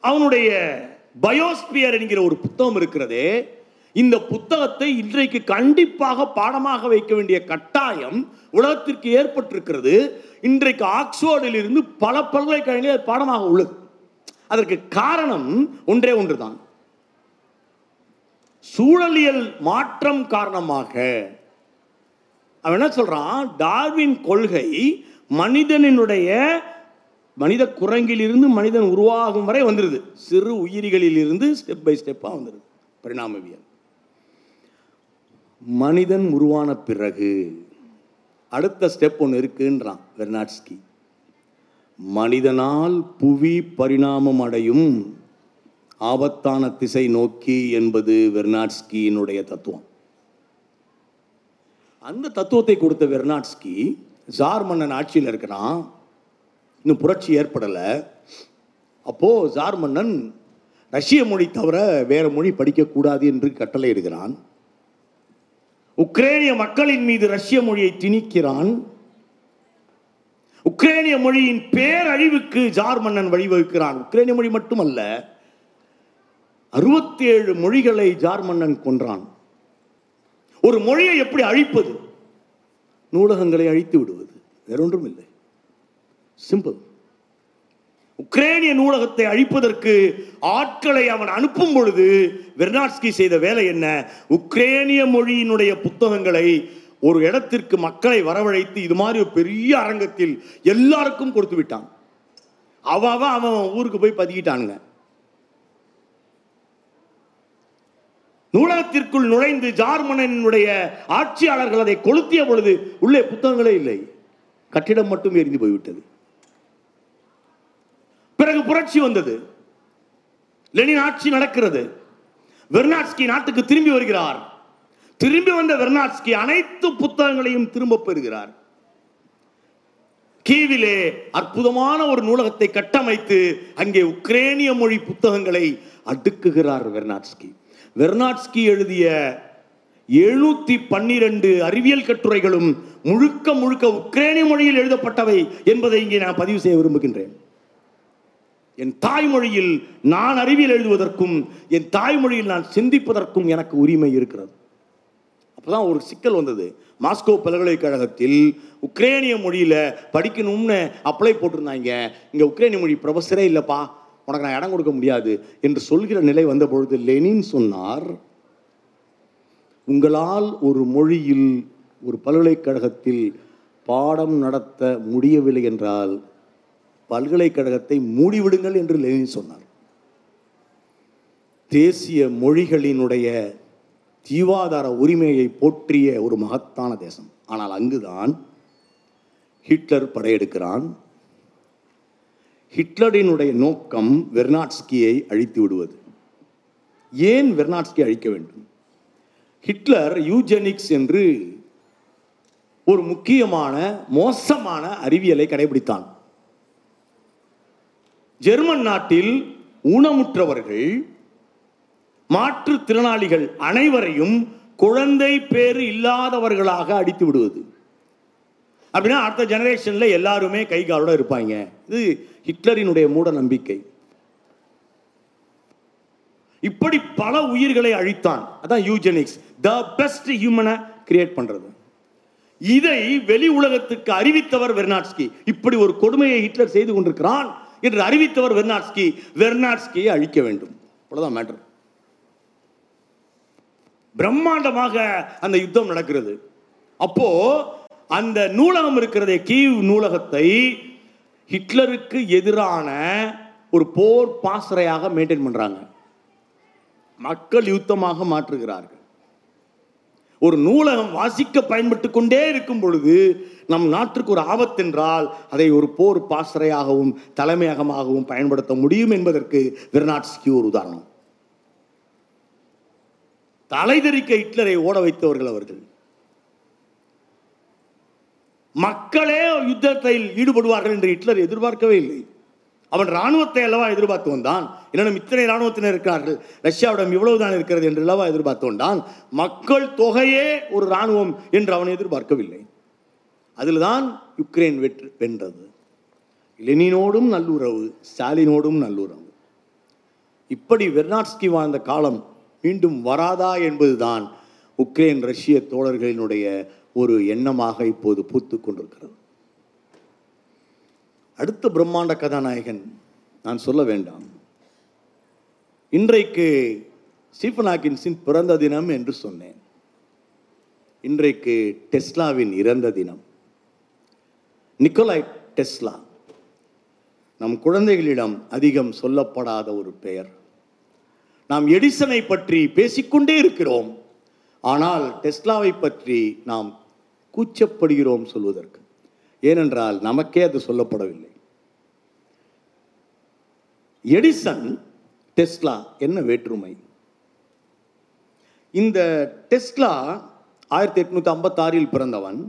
அவனுடைய பயோஸ்பியர் என்கிற ஒரு புத்தகம் இருக்கிறதே. இந்த புத்தகத்தை இன்றைக்கு கண்டிப்பாக பாடமாக வைக்க வேண்டிய கட்டாயம் உலகத்திற்கு ஏற்பட்டிருக்கிறது. இன்றைக்கு ஆக்ஸ்போர்டில் இருந்து பல பல்கலைக்கழகங்களில் அது பாடமாக உள்ளது. அதற்கு காரணம் ஒன்றே ஒன்றுதான். சூழலியல் மாற்றம் காரணமாக அவன் என்ன சொல்றான்? டார்வின் கொள்கை மனிதனினுடைய மனித குரங்கிலிருந்து மனிதன் உருவாகும் வரை வந்துருது. சிறு உயிரிகளில் இருந்து ஸ்டெப் பை ஸ்டெப்பாக வந்துருது. பரிணாமவியல். மனிதன் உருவான பிறகு அடுத்த ஸ்டெப் ஒன்று இருக்குன்றான் வெர்னாட்ஸ்கி. மனிதனால் புவி பரிணாமம் அடையும் ஆபத்தான திசை நோக்கி என்பது வெர்னாட்ஸ்கியினுடைய தத்துவம். அந்த தத்துவத்தை கொடுத்த வெர்னாட்ஸ்கி ஜார் மன்னன் ஆட்சியில் இருக்கிறான். இன்னும் புரட்சி ஏற்படலை. அப்போது ஜார் மன்னன் ரஷ்ய மொழி தவிர வேறு மொழி படிக்கக்கூடாது என்று கட்டளை இடுகிறான் உக்ரேனிய மக்களின் மீது ரஷ்ய மொழியை திணிக்கிறான். உக்ரேனிய மொழியின் பேரழிவுக்கு ஜார் மன்னன் வழிவகுக்கிறான். உக்ரேனிய மொழி மட்டுமல்ல அறுபத்தி ஏழு மொழிகளை ஜார் மன்னன் கொன்றான். ஒரு மொழியை எப்படி அழிப்பது? நூலகங்களை அழித்து விடுவது. வேறொன்றும் இல்லை சிம்பிள் உக்ரைனிய நூலகத்தை அழிப்பதற்கு ஆட்களை அவன் அனுப்பும் பொழுது வெர்னாட்ஸ்கி செய்த வேலை என்ன? உக்ரேனிய மொழியினுடைய புத்தகங்களை ஒரு இடத்திற்கு மக்களை வரவழைத்து இது மாதிரி ஒரு பெரிய அரங்கத்தில் எல்லாருக்கும் கொடுத்து விட்டான். அவ அவன் ஊருக்கு போய் பதுக்கிட்டானுங்க. நூலகத்திற்குள் நுழைந்து ஜார்மனனுடைய ஆட்சியாளர்கள் அதை கொளுத்திய பொழுது உள்ளே புத்தகங்களே இல்லை. கட்டிடம் மட்டும் எரிந்து போய்விட்டது. பிறகு புரட்சி வந்தது. லெனின் ஆட்சி நடக்கிறது. வெர்னாட்ஸ்கி நாட்டுக்கு திரும்பி வருகிறார். திரும்பி வந்த வெர்னாட்ஸ்கி அனைத்து புத்தகங்களையும் திரும்ப பெறுகிறார். கீவிலே அற்புதமான ஒரு நூலகத்தை கட்டமைத்து அங்கே உக்ரேனிய மொழி புத்தகங்களை அடுக்குகிறார் வெர்னாட்ஸ்கி. வெர்னாட்ஸ்கி எழுதிய எழுநூத்தி பன்னிரண்டு அறிவியல் கட்டுரைகளும் முழுக்க முழுக்க உக்ரேனிய மொழியில் எழுதப்பட்டவை என்பதை இங்கே நான் பதிவு செய்ய விரும்புகின்றேன். என் தாய்மொழியில் நான் அறிவியல் எழுதுவதற்கும் என் தாய்மொழியில் நான் சிந்திப்பதற்கும் எனக்கு உரிமை இருக்கிறது. அப்போதான் ஒரு சிக்கல் வந்தது. மாஸ்கோ பல்கலைக்கழகத்தில் உக்ரேனிய மொழியில் படிக்கணும்னு அப்ளை போட்டிருந்தாங்க. இங்கே உக்ரேனிய மொழி ப்ரொஃபஸரே இல்லைப்பா. உனக்கு நான் இடம் கொடுக்க முடியாது என்று சொல்கிற நிலை வந்த பொழுது லெனின் சொன்னார் உங்களால் ஒரு மொழியில் ஒரு பல்கலைக்கழகத்தில் பாடம் நடத்த முடியவில்லை என்றால் பல்கலைக்கழகத்தை மூடிவிடுங்கள் என்று லெனின் சொன்னார். தேசிய மொழிகளினுடைய தீவாதார உரிமையை போற்றிய ஒரு மகத்தான தேசம். ஆனால் அங்குதான் ஹிட்லர் படையெடுக்கிறான். ஹிட்லரினுடைய நோக்கம் வெர்னாட்ஸ்கியை அழித்து விடுவது. ஏன் வெர்னாட்ஸ்கி அழிக்க வேண்டும்? ஹிட்லர் யூஜெனிக்ஸ் என்று ஒரு முக்கியமான மோசமான அறிவியலை கடைபிடித்தான். ஜெர்மன் நாட்டில் ஊனமுற்றவர்கள் மாற்றுத்திறனாளிகள் அனைவரையும் குழந்தை பேறு இல்லாதவர்களாக அடித்து விடுவது. அப்படின்னா அடுத்த ஜெனரேஷனில் எல்லாருமே கை காலோட இருப்பாங்க. இது ஹிட்லரினுடைய மூட நம்பிக்கை. இப்படி பல உயிர்களை அழித்தான். அதான் யூஜெனிக்ஸ் த பெஸ்ட் ஹியூமனை கிரியேட் பண்ணுறது இதை வெளி உலகத்துக்கு அறிவித்தவர் வெர்னாட்ஸ்கி. இப்படி ஒரு கொடுமையை ஹிட்லர் செய்து கொண்டிருக்கிறான். என்று அறிவித்தவர் வெர்னாட்ஸ்கி வெர்னாட்ஸ்கியை அழிக்க வேண்டும். அவ்வளோதான் மேட்டர் பிரம்மாண்டமாக அந்த யுத்தம் நடக்கிறது. அப்போ அந்த நூலகம் இருக்கிறதே கீவ் நூலகத்தை ஹிட்லருக்கு எதிரான ஒரு போர் பாசறையாக மெயின்டைன் பண்றாங்க. மக்கள் யுத்தமாக மாற்றுகிறார்கள். ஒரு நூலகம் வாசிக்க பயன்பட்டு கொண்டே இருக்கும் பொழுது நம் நாட்டிற்கு ஒரு ஆபத்தென்றால் அதை ஒரு போர் பாசறையாகவும் தலைமையகமாகவும் பயன்படுத்த முடியும் என்பதற்கு வெர்னாட்ஸ்கி ஒரு உதாரணம். தலைதெறிக்க ஹிட்லரை ஓட வைத்தவர்கள் அவர்கள். மக்களே யுத்தத்தில் ஈடுபடுவார்கள் என்று ஹிட்லர் எதிர்பார்க்கவே இல்லை. அவன் ராணுவத்தை அல்லவா எதிர்பார்த்து வந்தான். என்னிடம் இத்தனை ராணுவத்தினர் இருக்கிறார்கள். ரஷ்யாவிடம் இவ்வளவுதான் இருக்கிறது என்று அல்லவா எதிர்பார்த்து வந்தான். மக்கள் தொகையே ஒரு ராணுவம் என்று அவன் எதிர்பார்க்கவில்லை. அதில்தான் யுக்ரைன் வெற்றி வென்றது. லெனினோடும் நல்லுறவு ஸ்டாலினோடும் நல்லுறவு. இப்படி வெர்னாட்ஸ்கி வாழ்ந்த காலம் மீண்டும் வராதா என்பதுதான் உக்ரைன் ரஷ்ய தோழர்களினுடைய ஒரு எண்ணமாக இப்போது பூத்து கொண்டிருக்கிறது. அடுத்த பிரம்மாண்ட கதாநாயகன் நான் சொல்ல வேண்டாம். இன்றைக்கு ஸ்டீஃபன் ஹாக்கின்ஸின் பிறந்த தினம் என்று சொன்னேன். இன்றைக்கு டெஸ்லாவின் இறந்த தினம். நிக்கோலாய் டெஸ்லா நம் குழந்தைகளிடம் அதிகம் சொல்லப்படாத ஒரு பெயர். நாம் எடிசனை பற்றி பேசிக்கொண்டே இருக்கிறோம். ஆனால் டெஸ்லாவை பற்றி நாம் கூச்சப்படுகிறோம் சொல்வதற்கு. ஏனென்றால் நமக்கே அது சொல்லப்படவில்லை. எடிசன் டெஸ்லா என்ன வேற்றுமை? இந்த டெஸ்லா ஆயிரத்தி எட்நூத்தி ஐம்பத்தாறில் பிறந்தவன்.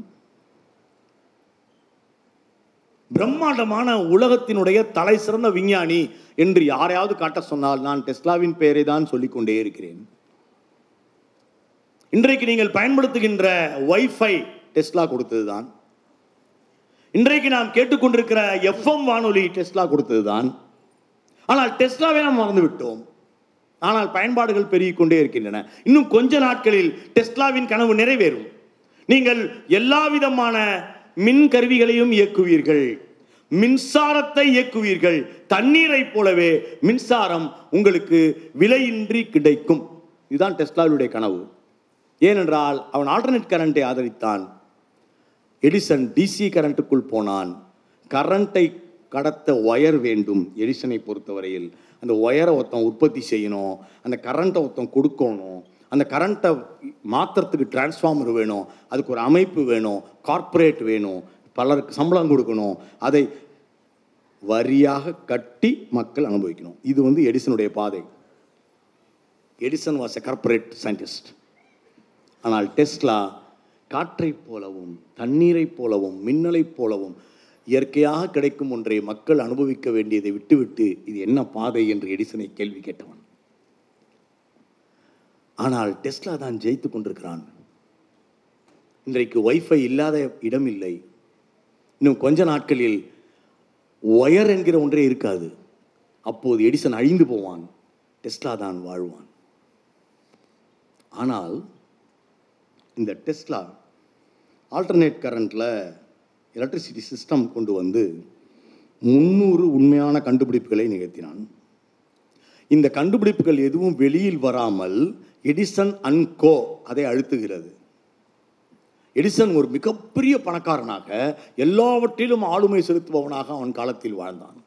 பிரம்மாண்டமான உலகத்தினுடைய தலை சிறந்த விஞ்ஞானி என்று யாரையாவது காட்ட சொன்னால் நான் டெஸ்லாவின் பெயரை தான் சொல்லிக்கொண்டே இருக்கிறேன். இன்றைக்கு நீங்கள் பயன்படுத்துகின்ற வைஃபை டெஸ்லா கொடுத்தது தான் இன்றைக்கு நாம் கேட்டுக்கொண்டிருக்கிற எஃப்எம் வானொலி டெஸ்லா கொடுத்தது தான் ஆனால் டெஸ்லாவே நாம் மறந்து விட்டோம் ஆனால் பயன்பாடுகள் பெருகிக் கொண்டே இருக்கின்றன. இன்னும் கொஞ்ச நாட்களில் டெஸ்லாவின் கனவு நிறைவேறும். நீங்கள் எல்லா விதமான மின் கருவிகளையும் இயக்குவீர்கள். மின்சாரத்தை இயக்குவீர்கள். தண்ணீரை போலவே மின்சாரம் உங்களுக்கு விலையின்றி கிடைக்கும். இதுதான் டெஸ்லாவுடைய கனவு. ஏனென்றால் அவன் ஆல்டர்னேட் கரண்ட்டை ஆதரித்தான். எடிசன் டிசி கரண்ட்டுக்குள் போனான். கரண்ட்டை கடத்த ஒயர் வேண்டும் எடிசனை பொறுத்தவரையில். அந்த ஒயரை ஒருத்தன் உற்பத்தி செய்யணும் அந்த கரண்ட்டை ஒருத்தன் கொடுக்கணும் அந்த கரண்ட்டை மாற்றுறதுக்கு டிரான்ஸ்ஃபார்மர் வேணும் அதுக்கு ஒரு அமைப்பு வேணும் கார்ப்பரேட் வேணும் பலருக்கு சம்பளம் கொடுக்கணும் அதை வரியாக கட்டி மக்கள் அனுபவிக்கணும். இது வந்து எடிசனுடைய பாதை. Edison was a corporate scientist ஆனால் டெஸ்லா காற்றைப் போலவும் தண்ணீரைப் போலவும் மின்னலைப் போலவும் இயற்கையாக கிடைக்கும் ஒன்றை மக்கள் அனுபவிக்க வேண்டியதை விட்டுவிட்டு இது என்ன பாதை என்று எடிசனை கேள்வி கேட்டவன். ஆனால் டெஸ்லா தான் ஜெயித்து கொண்டிருக்கிறான். இன்றைக்கு ஒய்ஃபை இல்லாத இடம் இல்லை. இன்னும் கொஞ்ச நாட்களில் ஒயர் என்கிற ஒன்றே இருக்காது. அப்போது எடிசன் அழிந்து போவான். டெஸ்லா தான் வாழ்வான். ஆனால் இந்த டெஸ்லா ஆல்டர்னேட் கரண்ட்டில் எலக்ட்ரிசிட்டி சிஸ்டம் கொண்டு வந்து முந்நூறு உண்மையான கண்டுபிடிப்புகளை நிகழ்த்தினான். இந்த கண்டுபிடிப்புகள் எதுவும் வெளியில் வராமல் எடிசன் அன்கோ கோ அதை அழுத்துகிறது. எடிசன் ஒரு மிகப்பெரிய பணக்காரனாக எல்லாவற்றிலும் ஆளுமை செலுத்துபவனாக அவன் காலத்தில் வாழ்ந்தான்.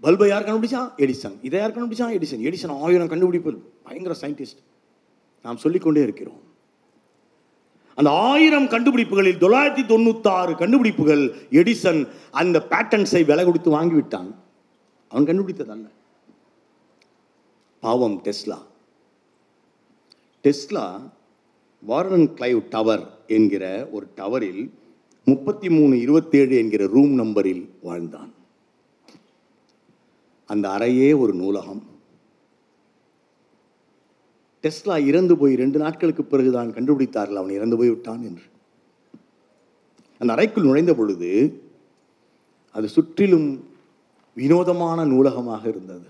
பல்பை யார் கண்டுபிடிச்சான் எடிசன் இதை யார் கண்டுபிடிச்சான் எடிசன் எடிசன் ஆயிரம் கண்டுபிடிப்பு பயங்கர சயின்டிஸ்ட் நாம் சொல்லிக்கொண்டே இருக்கிறோம். அந்த ஆயிரம் கண்டுபிடிப்புகளில் தொள்ளாயிரத்தி தொண்ணூத்தாறு கண்டுபிடிப்புகள் எடிசன் அந்த பேட்டன்ஸை விலை கொடுத்து வாங்கிவிட்டான். அவன் கண்டுபிடித்ததல்ல. பாவம் Tesla. Tesla Wardenclyffe tower என்கிற ஒரு டவரில் முப்பத்தி மூணு இருபத்தேழு என்கிற ரூம் நம்பரில் வாழ்ந்தான். அந்த அறையே ஒரு நூலகம். டெஸ்லா இறந்து போய் ரெண்டு நாட்களுக்கு பிறகு தான் கண்டுபிடித்தார்கள். அவன் இறந்து போய் விட்டான் என்று. அந்த அறைக்குள் நுழைந்த பொழுது அது சுற்றிலும் வினோதமான நூலகமாக இருந்தது.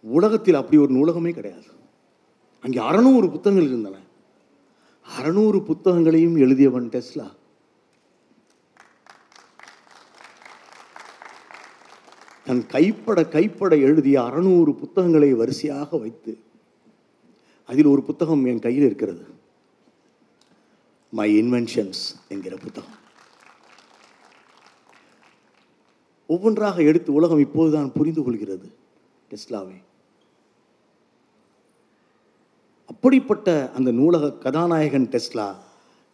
உலகத்தில் அப்படி ஒரு நூலகமே கிடையாது. அங்கே அறநூறு புத்தகங்கள் இருந்தன. அறநூறு புத்தகங்களையும் எழுதியவன் டெஸ்லா. தன் கைப்பட கைப்பட எழுதிய அறநூறு புத்தகங்களை வரிசையாக வைத்து அதில் ஒரு புத்தகம் என் கையில் இருக்கிறது. மை இன்வென்ஷன்ஸ் என்கிற புத்தகம். ஒவ்வொன்றாக எடுத்து உலகம் இப்போதுதான் புரிந்து கொள்கிறது டெஸ்லாவை. அப்படிப்பட்ட அந்த நூலக கதாநாயகன் டெஸ்லா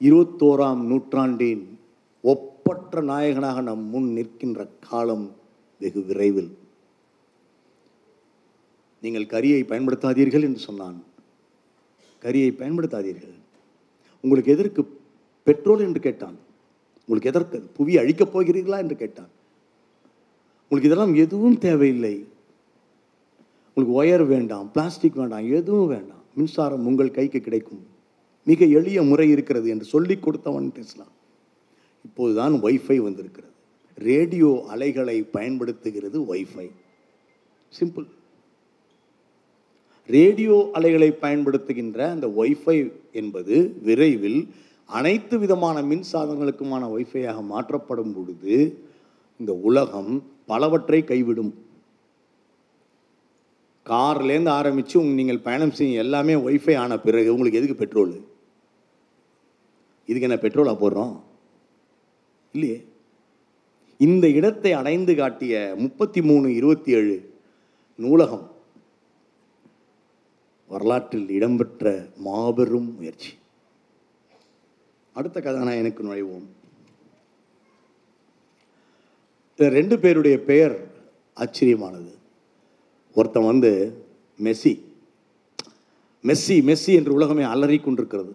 இருபத்தோராம் நூற்றாண்டின் ஒப்பற்ற நாயகனாக நம் முன் நிற்கின்ற காலம் வெகு விரைவில். நீங்கள் கரியை பயன்படுத்தாதீர்கள் என்று சொன்னான். கரியை பயன்படுத்தாதீர்கள். உங்களுக்கு எதற்கு பெட்ரோல் என்று கேட்டான்? உங்களுக்கு எதற்கு புவி அழிக்கப் போகிறீர்களா என்று கேட்டான். உங்களுக்கு இதெல்லாம் எதுவும் தேவையில்லை. உங்களுக்கு ஒயர் வேண்டாம் பிளாஸ்டிக் வேண்டாம் எதுவும் வேண்டாம். மின்சாரம் உங்கள் கைக்கு கிடைக்கும். மிக எளிய முறை இருக்கிறது என்று சொல்லிக் கொடுத்தவன் டெஸ்லா. இப்போதுதான் ஒய்ஃபை வந்திருக்கிறது. ரேடியோ அலைகளை பயன்படுத்துகிறது ஒய்ஃபை சிம்பிள் ரேடியோ அலைகளை பயன்படுத்துகின்ற அந்த ஒய்ஃபை என்பது விரைவில் அனைத்து விதமான மின் சாதனங்களுக்குமான ஒய்ஃபையாக மாற்றப்படும் பொழுது இந்த உலகம் பலவற்றை கைவிடும். கார்லேருந்து ஆரம்பித்து உங்க நீங்கள் பயணம் செய்யும் எல்லாமே ஒய்ஃபை ஆன பிறகு உங்களுக்கு எதுக்கு பெட்ரோல்? இதுக்கு என்ன பெட்ரோலாக போடுறோம்? இல்லையே. இந்த இடத்தை அடைந்து காட்டிய முப்பத்தி மூணு இருபத்தி ஏழு நூலகம் வரலாற்றில் இடம்பெற்ற மாபெரும் முயற்சி. அடுத்த கதாநாயகனுக்கு நுழைவோம். ரெண்டு பேருடைய பெயர் ஆச்சரியமானது. ஒருத்தன் வந்து மெஸ்ஸி. மெஸ்ஸி மெஸ்ஸி என்று உலகமே அலறி கொண்டிருக்கிறது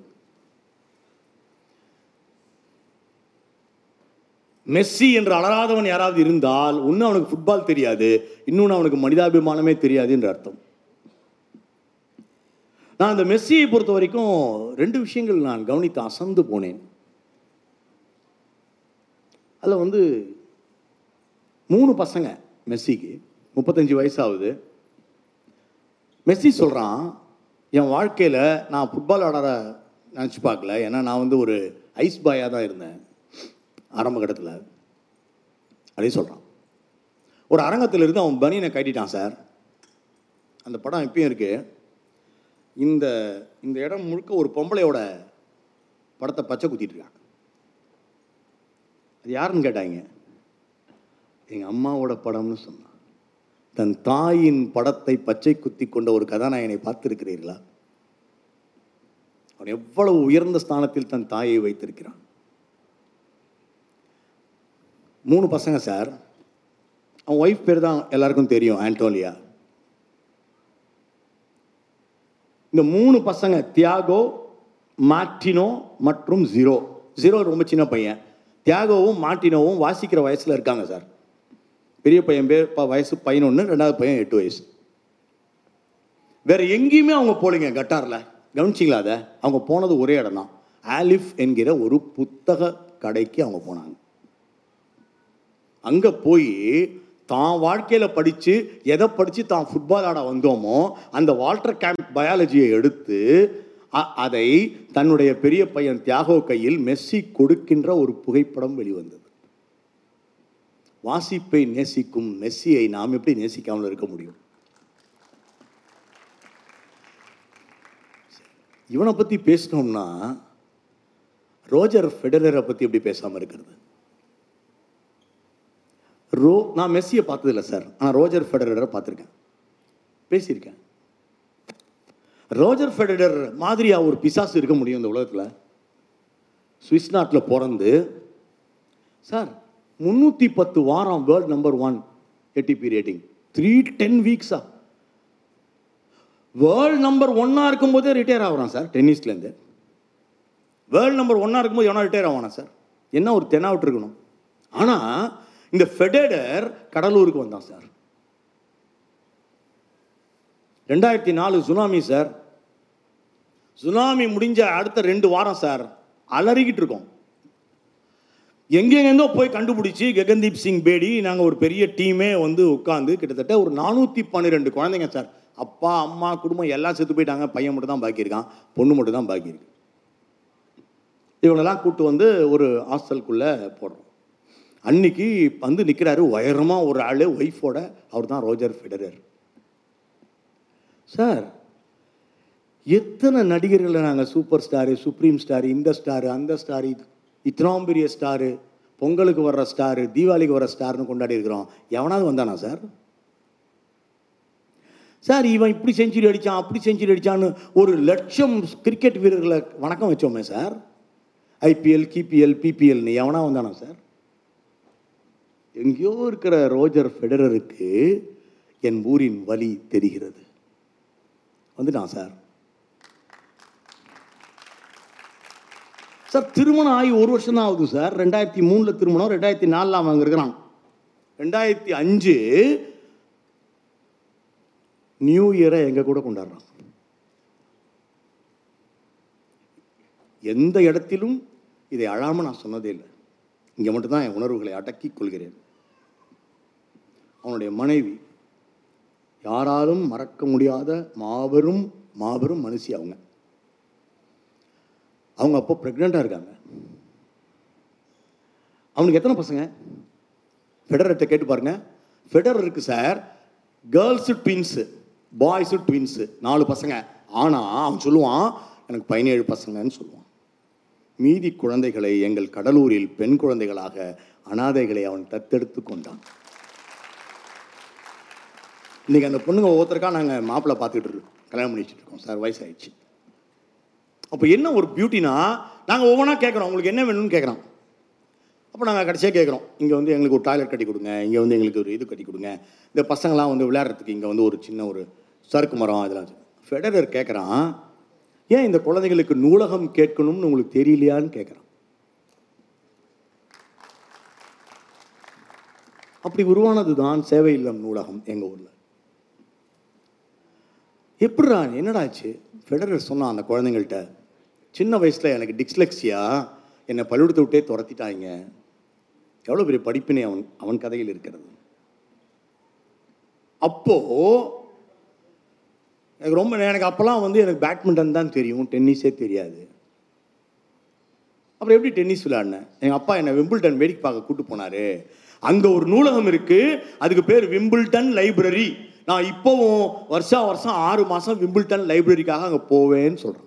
மெஸ்ஸி என்று அலறாதவன் யாராவது இருந்தால் ஒன்று அவனுக்கு ஃபுட்பால் தெரியாது இன்னொன்று அவனுக்கு மனிதாபிமானமே தெரியாது என்று அர்த்தம். நான் அந்த மெஸ்ஸியை பொறுத்த வரைக்கும் ரெண்டு விஷயங்கள் நான் கவனித்து அசந்து போனேன். அதில் வந்து மூணு பசங்க மெஸ்ஸிக்கு முப்பத்தஞ்சு வயசாகுது. மெஸ்ஸி சொல்கிறான் என் வாழ்க்கையில் நான் ஃபுட்பால் ஆடார நினச்சி பார்க்கல. ஏன்னா நான் வந்து ஒரு ஐஸ் பாயாக தான் இருந்தேன் ஆரம்ப கட்டத்தில். அப்படின்னு சொல்கிறான் ஒரு அரங்கத்தில் இருந்து அவன் பனியனை கட்டிட்டான் சார். அந்த படம் இப்பயும் இருக்குது இந்த இந்த இடம் முழுக்க ஒரு பொம்பளையோட படத்தை பச்சை குத்திட்டுருக்காங்க அது யாருன்னு கேட்டாங்க? எங்கள் அம்மாவோட படம்னு சொன்னான். தன் தாயின் படத்தை பச்சை குத்தி கொண்ட ஒரு கதாநாயகனை பார்த்துருக்கிறீர்களா? அவன் எவ்வளவு உயர்ந்த ஸ்தானத்தில் தன் தாயை வைத்திருக்கிறான்? மூணு பசங்க சார். அவன் ஒய்ஃப் பேர் தான் எல்லாருக்கும் தெரியும் ஆண்டோலியா இந்த மூணு பசங்க தியாகோ மார்டினோ மற்றும் ஜீரோ. ஜீரோ ரொம்ப சின்ன பையன். தியாகோவும் மார்டினோவும் வாசிக்கிற வயசில் இருக்காங்க சார். பெரிய பையன் பேர் வயசு பதினொன்று ரெண்டாவது பையன் எட்டு வயசு. வேற எங்கேயுமே அவங்க போலீங்க கட்டாரில். கவனிச்சிங்களா அதை? அவங்க போனது ஒரே இடம் தான் ஆலிஃப் என்கிற ஒரு புத்தக கடைக்கு அவங்க போனாங்க. அங்கே போய் தான் வாழ்க்கையில் படித்து எதை படித்து தான் ஃபுட்பால் ஆட வந்தோமோ அந்த வால்டர் கேம்ப் பயாலஜியை எடுத்து அ- அதை தன்னுடைய பெரிய பையன் தியாகோ கையில் மெஸ்ஸி கொடுக்கின்ற ஒரு புகைப்படம் வெளிவந்தது. வாசிப்பை நேசிக்கும் மெஸ்ஸியை நாம் எப்படி நேசிக்காமல் இருக்க முடியும்? இவனை பற்றி பேசினோம்னா ரோஜர் ஃபெடரரை பற்றி எப்படி பேசாமல் இருக்கிறது? ரோ நான் மெஸ்ஸியை பார்த்ததில்ல சார். ஆனால் ரோஜர் ஃபெடரரை பார்த்துருக்கேன். பேசியிருக்கேன். ரோஜர் ஃபெடரர் மாதிரியாக ஒரு பிசாசு இருக்க முடியும் இந்த உலகத்தில்? சுவிஸ் நாட்டில் பிறந்து சார் முந்நூற்றி பத்து வாரம் world number one ATP rating three ten வீக்ஸா world number ஒன்னாக இருக்கும்போதே ரிட்டையர் ஆகிறான் சார் டென்னிஸ்லேருந்து. வேர்ல்ட் நம்பர் ஒன்னாக இருக்கும்போது எவனா ரிட்டையர் ஆவானா சார்? என்ன ஒரு தெனாவட்டு இருக்கணும். ஆனால் இந்த ஃபெடரர் கடலூருக்கு வந்தான் சார் ரெண்டாயிரத்தி நாலு சுனாமி சார் சுனாமி முடிஞ்ச அடுத்த ரெண்டு வாரம் சார் அலறிக்கிட்டு இருக்கோம். எங்கெங்கெங்கோ போய் கண்டுபிடிச்சி ககன்தீப் சிங் பேடி நாங்கள் ஒரு பெரிய டீமே வந்து உட்காந்து கிட்டத்தட்ட ஒரு நானூற்றி பன்னிரெண்டு குழந்தைங்க சார் அப்பா அம்மா குடும்பம் எல்லாம் செத்து போயிட்டாங்க. பையன் மட்டும் தான் பாக்கியிருக்கான் பொண்ணு மட்டும் தான் பாக்கியிருக்கு இவங்களெல்லாம் கூப்பிட்டு வந்து ஒரு ஹாஸ்டலுக்குள்ளே போடுறோம். அன்னைக்கு வந்து நிற்கிறாரு உயரமாக ஒரு ஆள் ஒய்ஃபோட அவர் தான் ரோஜர் ஃபெடரர். சார் எத்தனை நடிகர்களை நாங்கள் சூப்பர் ஸ்டாரு சுப்ரீம் ஸ்டார் இந்த ஸ்டாரு அந்த ஸ்டாரு இத்தனாம் பெரிய ஸ்டாரு பொங்கலுக்கு வர்ற ஸ்டாரு தீபாவளிக்கு வர ஸ்டார்னு கொண்டாடி இருக்கிறோம். எவனாவது வந்தானா சார்? சார் இவன் இப்படி செஞ்சுரி அடித்தான் அப்படி செஞ்சுரி அடித்தான்னு ஒரு லட்சம் கிரிக்கெட் வீரர்களை வணக்கம் வச்சோமே சார். ஐபிஎல் கிபிஎல் பிபிஎல்னு எவனா வந்தானா சார்? எங்கேயோ இருக்கிற ரோஜர் ஃபெடரருக்கு என் ஊரின் வலி தெரிகிறது. வந்துட்டான் சார். சார் திருமணம் ஆகி ஒரு வருஷம் தான் ஆகுது சார். ரெண்டாயிரத்தி மூணில் திருமணம் ரெண்டாயிரத்தி நாலில் அவன் இருக்கிறான். ரெண்டாயிரத்தி அஞ்சு நியூ இயரை எங்கள் கூட கொண்டாடுறான். எந்த இடத்திலும் இதை அழாமல் நான் சொன்னதே இல்லை. இங்கே மட்டும்தான் என் உணர்வுகளை அடக்கிக் கொள்கிறேன். அவனுடைய மனைவி. யாராலும் மறக்க முடியாத மாபெரும் மாபெரும் மனுஷி அவங்க. அவங்க அப்போ ப்ரெக்னெண்ட்டாக இருக்காங்க. அவனுக்கு எத்தனை பசங்க? ஃபெடரர்கிட்ட கேட்டு பாருங்க. ஃபெடரர் இருக்குது sir girls twins boys twins நாலு பசங்க. ஆனால் அவன் சொல்லுவான் எனக்கு பதினேழு பசங்கன்னு சொல்லுவான். மீதி குழந்தைகளை எங்கள் கடலூரில் பெண் குழந்தைகளாக அனாதைகளை அவன் தத்தெடுத்து கொண்டான். இன்றைக்கி அந்த பொண்ணுங்க ஒவ்வொருத்தருக்கா நாங்கள் மாப்பிள்ளை பார்த்துட்டு இருக்கோம். கல்யாணம் பண்ணி வச்சுட்டு இருக்கோம். சார் வயசாயிடுச்சு. அப்போ என்ன ஒரு பியூட்டினா நாங்கள் ஒவ்வொன்றா கேட்குறோம் உங்களுக்கு என்ன வேணும்னு கேட்குறோம் அப்போ நாங்கள் கடைசியாக கேட்குறோம் இங்கே வந்து எங்களுக்கு ஒரு டாய்லெட் கட்டி கொடுங்க. இங்கே வந்து எங்களுக்கு ஒரு இது கட்டி கொடுங்க. இந்த பசங்களாம் வந்து விளையாடுறதுக்கு இங்கே வந்து ஒரு சின்ன ஒரு சறுக்கு மரம் இதெல்லாம் ஃபெடரர் கேட்குறான் ஏன் இந்த குழந்தைகளுக்கு நூலகம் கேட்கணும்னு உங்களுக்கு தெரியலையான்னு கேட்குறான் அப்படி உருவானது தான் சேவை இல்லம் நூலகம் எங்கள் ஊரில். எப்படிடா என்னடாச்சு? ஃபெடரர் சொன்னான் அந்த குழந்தைங்கள்ட்ட சின்ன வயசில் எனக்கு டிக்ஸ்லெக்ஸியா என்னை பள்ளிக்கூடத்தை விட்டே துரத்திட்டாங்க எவ்வளோ பெரிய படிப்பினை அவன் அவன் கதையில் இருக்கிறது. அப்போ எனக்கு ரொம்ப எனக்கு அப்போல்லாம் வந்து எனக்கு பேட்மிண்டன் தான் தெரியும் டென்னிஸே தெரியாது. அப்புறம் எப்படி டென்னிஸ் விளையாடினேன்? எங்கள் அப்பா என்னை விம்பிள்டன் வேடிக்கை பார்க்க கூட்டு போனார். அங்கே ஒரு நூலகம் இருக்குது அதுக்கு பேர் விம்பிள்டன் லைப்ரரி நான் இப்போவும் வருஷா வருஷம் ஆறு மாதம் விம்பிள்டன் லைப்ரரிக்காக அங்கே போவேன்னு சொல்கிறேன்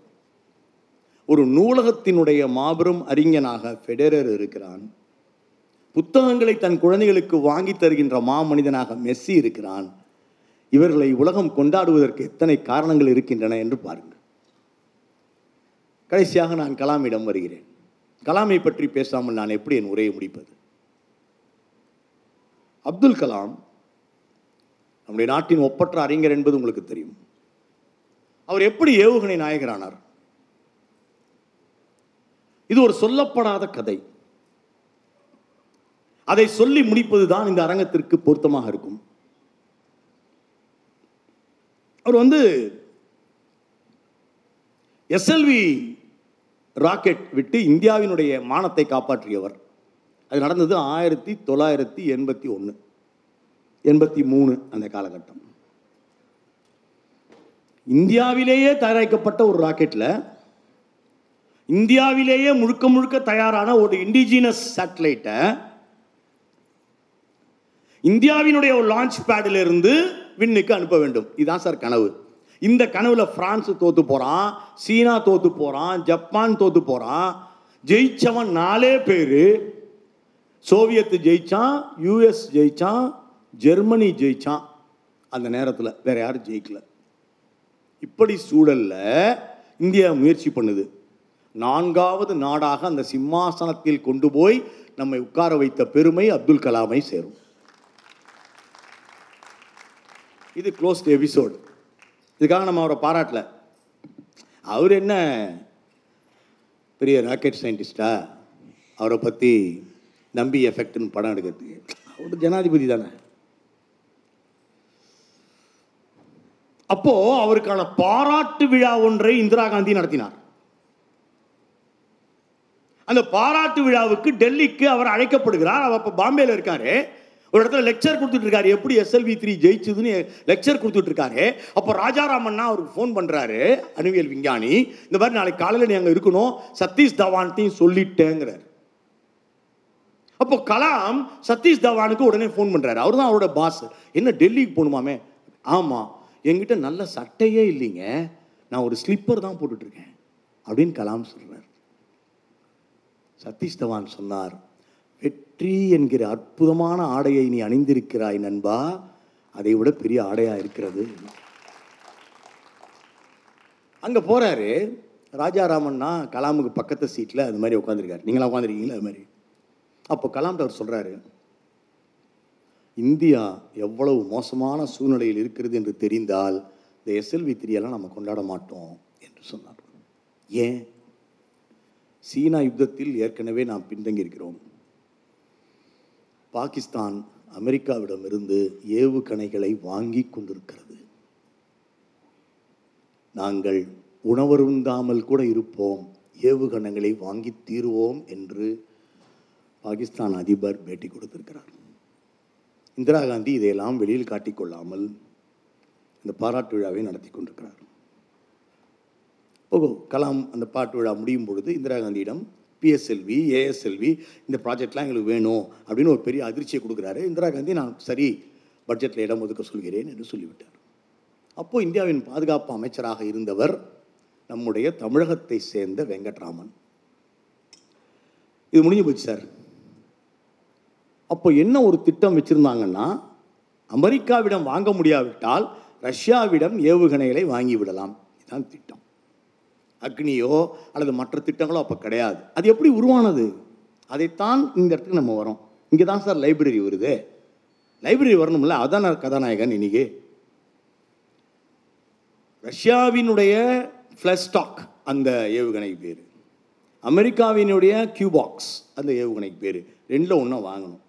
ஒரு நூலகத்தினுடைய மாபெரும் அறிஞனாக ஃபெடரர் இருக்கிறான். புத்தகங்களை தன் குழந்தைகளுக்கு வாங்கி தருகின்ற மாமனிதனாக மெஸ்ஸி இருக்கிறான். இவர்களை உலகம் கொண்டாடுவதற்கு எத்தனை காரணங்கள் இருக்கின்றன என்று பாருங்கள். கடைசியாக நான் கலாமிடம் வருகிறேன். கலாமை பற்றி பேசாமல் நான் எப்படி என் உரையை முடிப்பது? அப்துல் கலாம் நம்முடைய நாட்டின் ஒப்பற்ற அறிஞர் என்பது உங்களுக்கு தெரியும். அவர் எப்படி ஏவுகணை நாயகரானார்? இது ஒரு சொல்லப்படாத கதை. அதை சொல்லி முடிப்பதுதான் இந்த அரங்கத்திற்கு பொருத்தமாக இருக்கும். அவர் வந்து எஸ்எல்வி ராக்கெட் விட்டு இந்தியாவினுடைய மானத்தை காப்பாற்றியவர். அது நடந்தது ஆயிரத்தி தொள்ளாயிரத்தி எண்பத்தி ஒன்று எண்பத்தி மூணு அந்த காலகட்டம். இந்தியாவிலேயே தயாரிக்கப்பட்ட ஒரு ராக்கெட்டில் இந்தியாவிலேயே முழுக்க முழுக்க தயாரான ஒரு இண்டிஜினஸ் சேட்டலைட்டை இந்தியாவினுடைய ஒரு லான்ச் பேடில் இருந்து விண்ணுக்கு அனுப்ப வேண்டும். இதுதான் சார் கனவு. இந்த கனவுல பிரான்ஸ் தோத்து போகிறான் சீனா தோத்து போகிறான் ஜப்பான் தோத்து போகிறான் ஜெயிச்சவன் நாலே பேர். சோவியத் ஜெயிச்சான் யூஎஸ் ஜெயிச்சான் ஜெர்மனி ஜெயிச்சான். அந்த நேரத்தில் வேற யாரும் ஜெயிக்கல. இப்படி சூழலில் இந்தியா முயற்சி பண்ணுது. நான்காவது நாடாக அந்த சிம்மாசனத்தில் கொண்டு போய் நம்மை உட்கார வைத்த பெருமை அப்துல் கலாமை சேரும். இது க்ளோஸ்ட் எபிசோடு இதுக்காக நம்ம அவரை பாராட்டல. அவர் என்ன பெரிய ராக்கெட் சயின்டிஸ்டா அவரை பற்றி நம்பி எஃபெக்ட்னு படம் எடுக்கிறதுக்கு. அவர் ஜனாதிபதி தானே. அப்போ அவருக்கான பாராட்டு விழா ஒன்றை இந்திரா காந்தி நடத்தினார். அந்த பாராட்டு விழாவுக்கு டெல்லிக்கு அவர் அழைக்கப்படுகிறார். அவர் அப்போ பாம்பேல இருக்காரு. ஒரு இடத்துல லெக்சர் கொடுத்துட்டு இருக்காரு எப்படி எஸ்எல்வி த்ரீ ஜெயிச்சதுன்னு லெக்சர் கொடுத்துட்டு இருக்காரு அப்போ ராஜாராமன்னா அவருக்கு ஃபோன் பண்ணுறாரு அணுவியல் விஞ்ஞானி இந்த மாதிரி நாளைக்கு காலையில் நீ அங்கே இருக்கணும். சதீஷ் தவான்ட்டையும் சொல்லிட்டேங்கிறார். அப்போ கலாம் சதீஷ் தவானுக்கு உடனே ஃபோன் பண்ணுறாரு அவர் தான் அவரோட பாஸ் என்ன டெல்லிக்கு போகணுமாமே? ஆமாம் என்கிட்ட நல்ல சட்டையே இல்லைங்க. நான் ஒரு ஸ்லிப்பர் தான் போட்டுட்டு இருக்கேன் அப்படின்னு கலாம் சொல்கிறார் சதீஷ் தவான் சொன்னார் வெற்றி என்கிற அற்புதமான ஆடையை நீ அணிந்திருக்கிறாய் நண்பா. அதை விட பெரிய ஆடையாக இருக்கிறது. அங்கே போகிறாரு ராஜாராமன்னா கலாமுக்கு பக்கத்து சீட்டில் அது மாதிரி உட்காந்துருக்காரு நீங்களா உட்காந்துருக்கீங்களா அது மாதிரி? அப்போ கலாம் அவர் சொல்கிறாரு இந்தியா எவ்வளவு மோசமான சூழ்நிலையில் இருக்கிறது என்று தெரிந்தால் இந்த எஸ்எல்வி த்ரீயெல்லாம் நம்ம கொண்டாட மாட்டோம் என்று சொன்னார். ஏன்? சீனா யுத்தத்தில் ஏற்கனவே நாம் பின்தங்கி இருக்கிறோம் பாகிஸ்தான் அமெரிக்காவிடமிருந்து ஏவுகணைகளை வாங்கி கொண்டிருக்கிறது. நாங்கள் உணவருந்தாமல் கூட இருப்போம் ஏவுகணைகளை வாங்கி தீருவோம் என்று பாகிஸ்தான் அதிபர் பேட்டி கொடுத்திருக்கிறார். இந்திரா காந்தி இதையெல்லாம் வெளியில் காட்டிக்கொள்ளாமல் இந்த பாராட்டு விழாவை நடத்தி கொண்டிருக்கிறார். ஓகோ கலாம் அந்த பாட்டு விழா முடியும் பொழுது இந்திரா காந்தியிடம் பிஎஸ்எல்வி ஏஎஸ்எல்வி இந்த ப்ராஜெக்ட்லாம் எங்களுக்கு வேணும் அப்படின்னு ஒரு பெரிய அதிர்ச்சியை கொடுக்குறாரு. இந்திரா காந்தி நான் சரி பட்ஜெட்டில் இடம் ஒதுக்க சொல்கிறேன் என்று சொல்லிவிட்டார். அப்போது இந்தியாவின் பாதுகாப்பு அமைச்சராக இருந்தவர் நம்முடைய தமிழகத்தை சேர்ந்த வெங்கட்ராமன். இது முடிஞ்சு போச்சு சார். அப்போ என்ன ஒரு திட்டம் வச்சுருந்தாங்கன்னா அமெரிக்காவிடம் வாங்க முடியாவிட்டால் ரஷ்யாவிடம் ஏவுகணைகளை வாங்கி விடலாம். இதுதான் திட்டம். அக்னியோ அல்லது மற்ற திட்டங்களோ அப்போ கிடையாது. அது எப்படி உருவானது? அதைத்தான் இந்த இடத்துக்கு நம்ம வரோம். இங்கே தான் சார் லைப்ரரி வருது. லைப்ரரி வரணும்ல அதான் கதாநாயகன் இன்னைக்கு. ரஷ்யாவினுடைய ஃப்ளஸ்டாக் அந்த ஏவுகணை பேர். அமெரிக்காவினுடைய கியூபாக்ஸ் அந்த ஏவுகணைக்கு பேர். ரெண்டில் ஒன்றும் வாங்கணும்.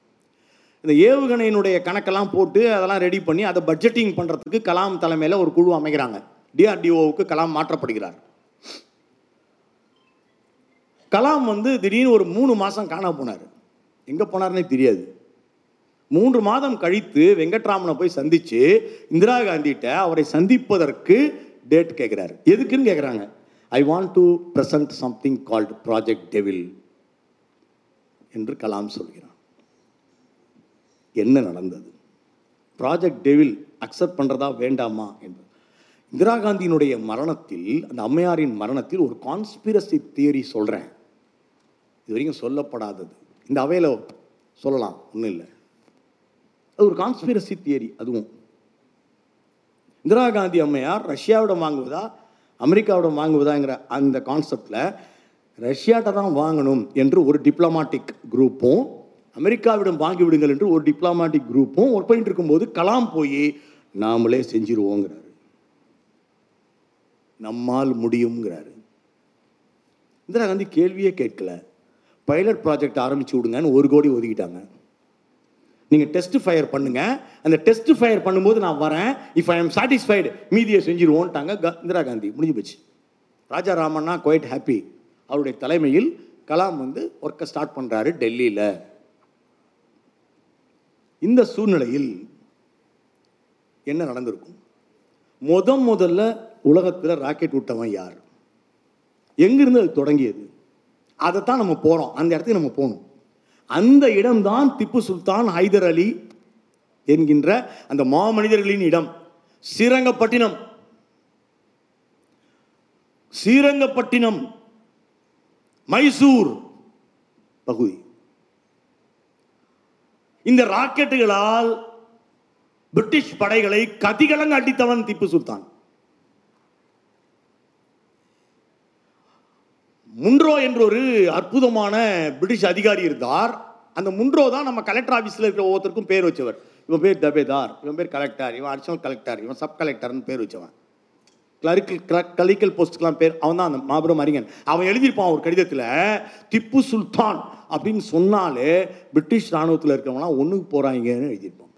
இந்த ஏவுகணையினுடைய கணக்கெல்லாம் போட்டு அதெல்லாம் ரெடி பண்ணி அதை பட்ஜெட்டிங் பண்ணுறதுக்கு கலாம் தலைமையில் ஒரு குழு அமைக்கிறாங்க டிஆர்டிஓவுக்கு கலாம் மாற்றப்படுகிறார். கலாம் வந்து திடீர்னு ஒரு மூணு மாதம் காணா போனார். எங்கே போனார்னே தெரியாது. மூன்று மாதம் கழித்து வெங்கட்ராமனை போய் சந்தித்து இந்திரா காந்திகிட்ட அவரை சந்திப்பதற்கு டேட் கேட்குறாரு எதுக்குன்னு கேட்குறாங்க I want to present something called project devil என்று கலாம் சொல்கிறான். என்ன நடந்தது? ப்ராஜெக்ட் டெவில் அக்செப்ட் பண்ணுறதா வேண்டாமா என்பது. இந்திரா காந்தியினுடைய மரணத்தில் அந்த அம்மையாரின் மரணத்தில் ஒரு கான்ஸ்பிரசி தியரி சொல்கிறேன் இது வரைக்கும் சொல்லப்படாதது. இந்த அவையில் சொல்லலாம் ஒன்றும் இல்லை. அது ஒரு கான்ஸ்பிரசி தியரி அதுவும். இந்திரா காந்தி அம்மையார் ரஷ்யாவிடம் வாங்குவதா அமெரிக்காவிடம் வாங்குவதாங்கிற அந்த கான்செப்டில் ரஷ்யாட்ட தான் வாங்கணும் என்று ஒரு டிப்ளமாட்டிக் குரூப்பும் அமெரிக்காவிடம் வாங்கிவிடுங்கள் என்று ஒரு டிப்ளமாட்டிக் குரூப்பும் ஒர்க் பண்ணிட்டு இருக்கும்போது கலாம் போய் நாமளே செஞ்சிருவோங்கிறாரு. நம்மால் முடியுங்கிறாரு இந்திரா காந்தி கேள்வியே கேட்கல. பைலட் ப்ராஜெக்ட் ஆரம்பிச்சு விடுங்கன்னு ஒரு கோடி ஒதுக்கிட்டாங்க. நீங்கள் டெஸ்ட் ஃபயர் பண்ணுங்க. அந்த டெஸ்ட் ஃபயர் பண்ணும்போது நான் வரேன். இஃப் ஐ எம் சாட்டிஸ்ஃபைடு மீதியை செஞ்சிருவோன்ட்டாங்க க- இந்திரா காந்தி. முடிஞ்சு போச்சு. ராஜா ராமண்ணா குவைட் ஹாப்பி அவருடைய தலைமையில் கலாம் வந்து ஒர்க்கை ஸ்டார்ட் பண்ணுறாரு டெல்லியில். இந்த சூழ்நிலையில் என்ன நடந்திருக்கும்? முத முதல்ல உலகத்தில் ராக்கெட் விட்டவன் யார்? எங்கிருந்து அது தொடங்கியது? அதைத்தான் நம்ம போகிறோம் அந்த இடத்துக்கு நம்ம போகணும். அந்த இடம்தான் திப்பு சுல்தான் ஹைதர் அலி என்கின்ற அந்த மாமனிதர்களின் இடம். ஸ்ரீரங்கப்பட்டினம் ஸ்ரீரங்கப்பட்டினம் மைசூர் பகுதி. இந்த ராக்கெட்டுகளால் பிரிட்டிஷ் படைகளை கதிகலங்க அடித்தவன் திப்பு சுல்தான். முன்ரோ என்ற ஒரு அற்புதமான பிரிட்டிஷ் அதிகாரி இருந்தார். அந்த முன்ரோ தான் நம்ம கலெக்டர் ஆஃபீஸில் இருக்கிற ஒவ்வொருத்தருக்கும் பேர் வச்சவர். இவன் பேர் தபேதார் இவன் பேர் கலெக்டர் இவன் அடிஷனல் கலெக்டர் இவன் சப் கலெக்டர்னு பேர் வச்சவன். கிளரிக்கல் கலிக்கல் போஸ்ட்டுக்கெல்லாம் பேர் அவன் தான் அந்த மாபெரும் அறிஞன். அவன் எழுதியிருப்பான் ஒரு கடிதத்தில் திப்பு சுல்தான் அப்படின்னு சொன்னாலே பிரிட்டிஷ் இராணுவத்தில் இருக்கிறவங்களாம் ஒன்றுக்கு போகிறாங்கன்னு எழுதியிருப்பான்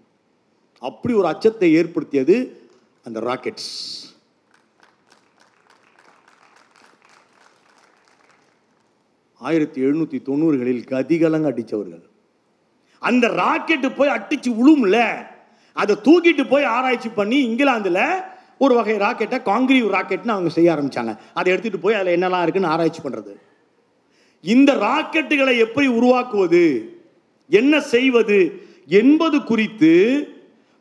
அப்படி ஒரு அச்சத்தை ஏற்படுத்தியது அந்த ராக்கெட்ஸ். ஆயிரத்தி எழுநூற்றி தொண்ணூறுகளில் கதிகலங்க அடித்தவர்கள். அந்த ராக்கெட்டு போய் அடிச்சு விழும்ல அதை தூக்கிட்டு போய் ஆராய்ச்சி பண்ணி இங்கிலாந்தில் ஒரு வகை ராக்கெட்டை காங்கிரீவ் ராக்கெட்னு அவங்க செய்ய ஆரம்பிச்சாங்க. அதை எடுத்துட்டு போய் அதில் என்னெல்லாம் இருக்குன்னு ஆராய்ச்சி பண்றது. இந்த ராக்கெட்டுகளை எப்படி உருவாக்குவது? என்ன செய்வது? என்பது குறித்து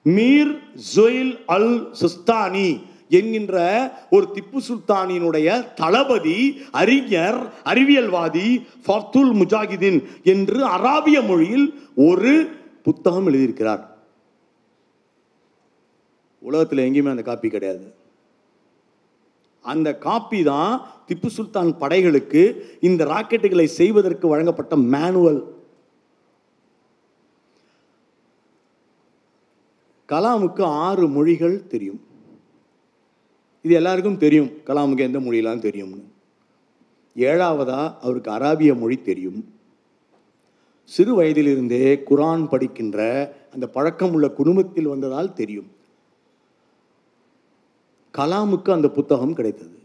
மீர் ஜொயில் அல் சுஸ்தானி என்கின்ற ஒரு திப்பு சுல்தானினுடைய தளபதி அறிஞர் அறிவியல்வாதி ஃபர்துல் முஜாகிதீன் என்று அராபிய மொழியில் ஒரு புத்தகம் எழுதியிருக்கிறார். உலகத்தில் எங்கேயுமே அந்த காப்பி கிடையாது. அந்த காப்பி தான் திப்பு சுல்தான் படைகளுக்கு இந்த ராக்கெட்டுகளை செய்வதற்கு வழங்கப்பட்ட மேனுவல். கலாமுக்கு ஆறு மொழிகள் தெரியும். இது எல்லாருக்கும் தெரியும். கலாமுக்கு எந்த மொழியெல்லாம் தெரியும்னு. ஏழாவதா அவருக்கு அராபிய மொழி தெரியும். சிறு வயதிலிருந்தே குரான் படிக்கின்ற அந்த பழக்கம் உள்ள குடும்பத்தில் வந்ததால் தெரியும். கலாமுக்கு அந்த புத்தகம் கிடைத்தது.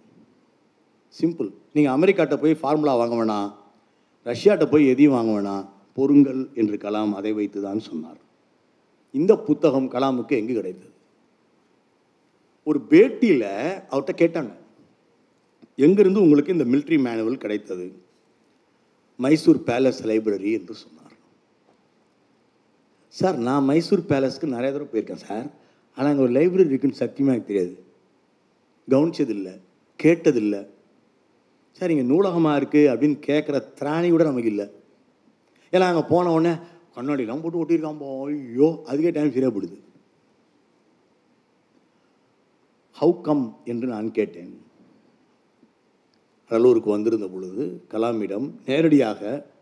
சிம்பிள் நீங்கள் அமெரிக்காட்ட போய் ஃபார்முலா வாங்க வேணாம் ரஷ்யாட்ட போய் எதையும் வாங்க வேணாம் பொருங்கள் என்று கலாம் அதை வைத்து தான் சொன்னார். இந்த புத்தகம் கலாமுக்கு எங்கு கிடைத்தது? ஒரு பேட்டியில் அவர்கிட்ட கேட்டாங்க. எங்கிருந்து உங்களுக்கு இந்த மிலிட்ரி மேனுவல் கிடைத்தது? மைசூர் பேலஸ் லைப்ரரி என்று சொன்னார். சார் நான் மைசூர் பேலஸ்க்கு நிறைய தடவை போயிருக்கேன் சார். ஆனால் அங்கே ஒரு லைப்ரரி இருக்குன்னு சத்தியமாக எனக்கு தெரியாது. கவனிச்சதில்லை கேட்டதில்லை. சார் இங்கே நூலகமாக இருக்குது அப்படின்னு கேட்குற திராணி கூட நமக்கு இல்லை. ஏன்னா அங்கே போன உடனே கண்ணாடிலாம் போட்டு ஒட்டியிருக்கான் போ. ஐயோ அதுக்கே டைம் சரியாக போடுது ஹவு கம் என்று நான் கேட்டேன். கடலூருக்கு வந்திருந்த பொழுது கலாமிடம் நேரடியாக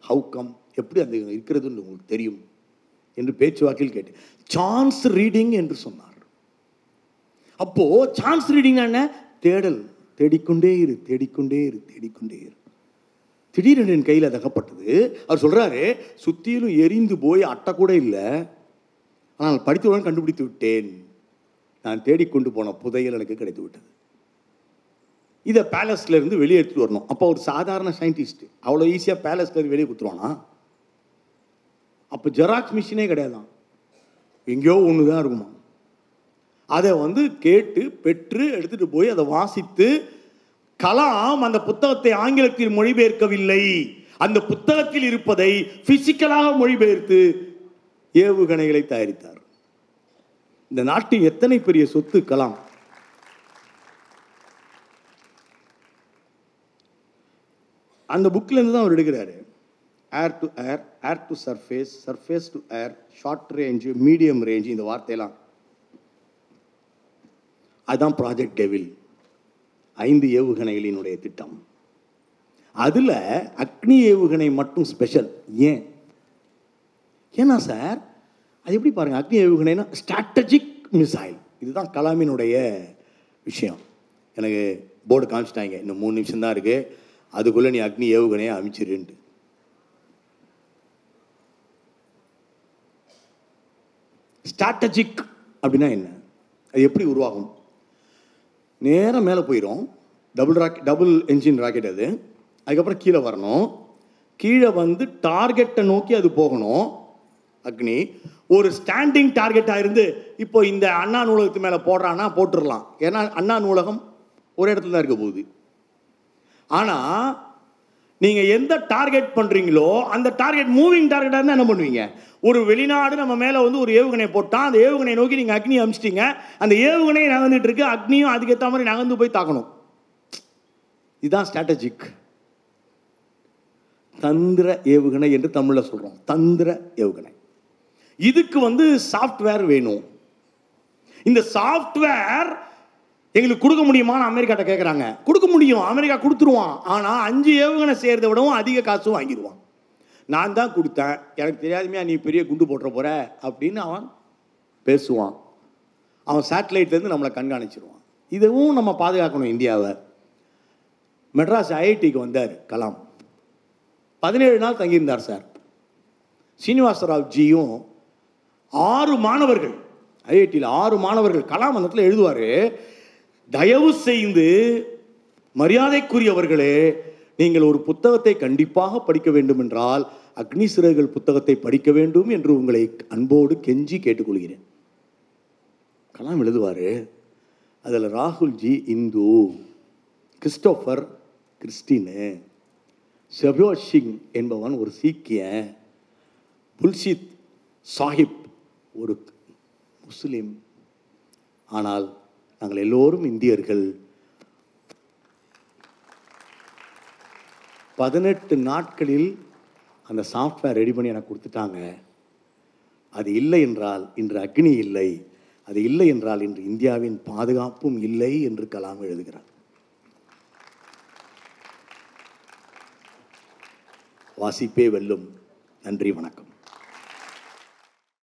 ஹவு கம் எப்படி அந்த இருக்கிறதுன்னு உங்களுக்கு தெரியும்? என்று பேச்சுவாக்கில் கேட்டேன். சான்ஸ் ரீடிங் என்று சொன்னார் அப்போ சான்ஸ் ரீடிங்னா என்ன தேடல். தேடிக்கொண்டே இரு தேடிக்கொண்டே இரு தேடிக்கொண்டே இரு. திடீரென்று என் கையில் தகப்பட்டது அவர் சொல்கிறாரு சுத்தியிலும் எரிந்து போய் அட்டை கூட இல்லை. ஆனால் படித்தவுடன் கண்டுபிடித்து விட்டேன். நான் தேடிக்கொண்டு போன புதையல் எனக்கு கிடைத்து விட்டது. இதை பேலஸ்ல இருந்து வெளியே எடுத்துகிட்டு வரணும். அப்போ ஒரு சாதாரண சயின்டிஸ்ட் அவ்வளோ ஈஸியாக பேலஸ்ல இருந்து வெளியே கொடுத்துருவானா அப்போ ஜெராக்ஸ் மிஷினே கிடையாதான். எங்கேயோ ஒன்று தான் இருக்குமா அதை வந்து கேட்டு பெற்று எடுத்துட்டு போய் அதை வாசித்து கலாம் அந்த புத்தகத்தை ஆங்கிலத்தில் மொழிபெயர்க்கவில்லை. அந்த புத்தகத்தில் இருப்பதை பிசிக்கலாக மொழிபெயர்த்து ஏவுகணைகளை தயாரித்தார். இந்த நாட்டின் எத்தனை பெரிய சொத்து கலாம்? அந்த புக்கில் இருந்து தான் அவர் எடுக்கிறாரு. Air to air air to surface surface to air short range medium range இந்த வார்த்தையெல்லாம். அதுதான் ப்ராஜெக்ட் டெவில் ஐந்து ஏவுகணைகளினுடைய திட்டம். அதில் அக்னி ஏவுகணை மட்டும் ஸ்பெஷல் ஏன்? ஏன்னா சார் அது எப்படி பாருங்கள் அக்னி ஏவுகணைனா ஸ்ட்ராட்டஜிக் மிசைல் இதுதான் கலாமினுடைய விஷயம். எனக்கு போர்டு காமிச்சிட்டாங்க. இன்னும் மூணு நிமிஷம் தான் இருக்குது அதுக்குள்ளே நீ அக்னி ஏவுகணையை அமைச்சிருன்ட்டு. ஸ்ட்ராட்டஜிக் அப்படின்னா என்ன? அது எப்படி உருவாகும்? நேராக மேலே போயிடும் double rocket double engine rocket அது. அதுக்கப்புறம் கீழே வரணும். கீழே வந்து டார்கெட்டை நோக்கி அது போகணும். அக்னி. ஒரு ஸ்டாண்டிங் டார்கெட்டாக இருந்து இப்போ இந்த அண்ணா நூலகத்து மேலே போடுறான்னா போட்டுடலாம் ஏன்னா அண்ணா நூலகம் ஒரு இடத்துல தான் இருக்க போகுது. ஆனால் நீங்கள் எந்த டார்கெட் பண்ணுறீங்களோ அந்த டார்கெட் மூவிங் டார்கெட்டாக இருந்தால் என்ன பண்ணுவீங்க? ஒரு வெளிநாடு நம்ம மேலே வந்து ஒரு ஏவுகணை போட்டால் அந்த ஏவுகணை நோக்கி நீங்கள் அக்னி அமிச்சிட்டீங்க. அந்த ஏவுகணை நகர்ந்துட்டு இருக்கு அக்னியும் அதுக்கேற்ற மாதிரி நகர்ந்து போய் தாக்கணும். இதுதான் ஸ்ட்ராட்டஜிக் தந்திர ஏவுகணை என்று தமிழில் சொல்கிறோம் தந்திர ஏவுகணை. இதுக்கு வந்து சாஃப்ட்வேர் வேணும். இந்த சாஃப்ட்வேர் எங்களுக்கு கொடுக்க முடியுமான்னு அமெரிக்காட்ட கேட்குறாங்க கொடுக்க முடியும். அமெரிக்கா கொடுத்துருவான். ஆனால் அஞ்சு ஏவுகணை செய்கிறத விடவும் அதிக காசு வாங்கிடுவான். நான் தான் கொடுத்தேன். எனக்கு தெரியாதுமையா நீ பெரிய குண்டு போட்டுற போற அப்படின்னு அவன் பேசுவான். அவன் சேட்டலைட்லேருந்து நம்மளை கண்காணிச்சிருவான். இதுவும் நம்ம பாதுகாக்கணும் இந்தியாவை. மெட்ராஸ் ஐஐடிக்கு வந்தார் கலாம். பதினேழு நாள் தங்கியிருந்தார் சார். சீனிவாசராவ் ஜியும் ஆறு மாணவர்கள் ஐஐடியில் ஆறு மாணவர்கள் கலாம் அந்த இடத்துல எழுதுவார் தயவு செய்து மரியாதைக்குரியவர்களே நீங்கள் ஒரு புத்தகத்தை கண்டிப்பாக படிக்க வேண்டும் என்றால் அக்னி சிறகுகள் புத்தகத்தை படிக்க வேண்டும் என்று உங்களை அன்போடு கெஞ்சி கேட்டுக்கொள்கிறேன். கலாம் எழுதுவார் அதில் ராகுல்ஜி இந்து கிறிஸ்டோஃபர் கிறிஸ்டினு ஷபியோஸ் சிங் என்பவன் ஒரு சீக்கிய புல்ஷித் சாஹிப் ஒரு முஸ்லீம். ஆனால் நாங்கள் எல்லோரும் இந்தியர்கள். பதினெட்டு நாட்களில் அந்த சாஃப்ட்வேர் ரெடி பண்ணி எனக்கு கொடுத்துட்டாங்க. அது இல்லை என்றால் இன்று அக்னி இல்லை. அது இல்லை என்றால் இன்று இந்தியாவின் பாதுகாப்பும் இல்லை என்று கலாம் எழுதுகிறார். வாசிப்பே வெல்லும். நன்றி வணக்கம்.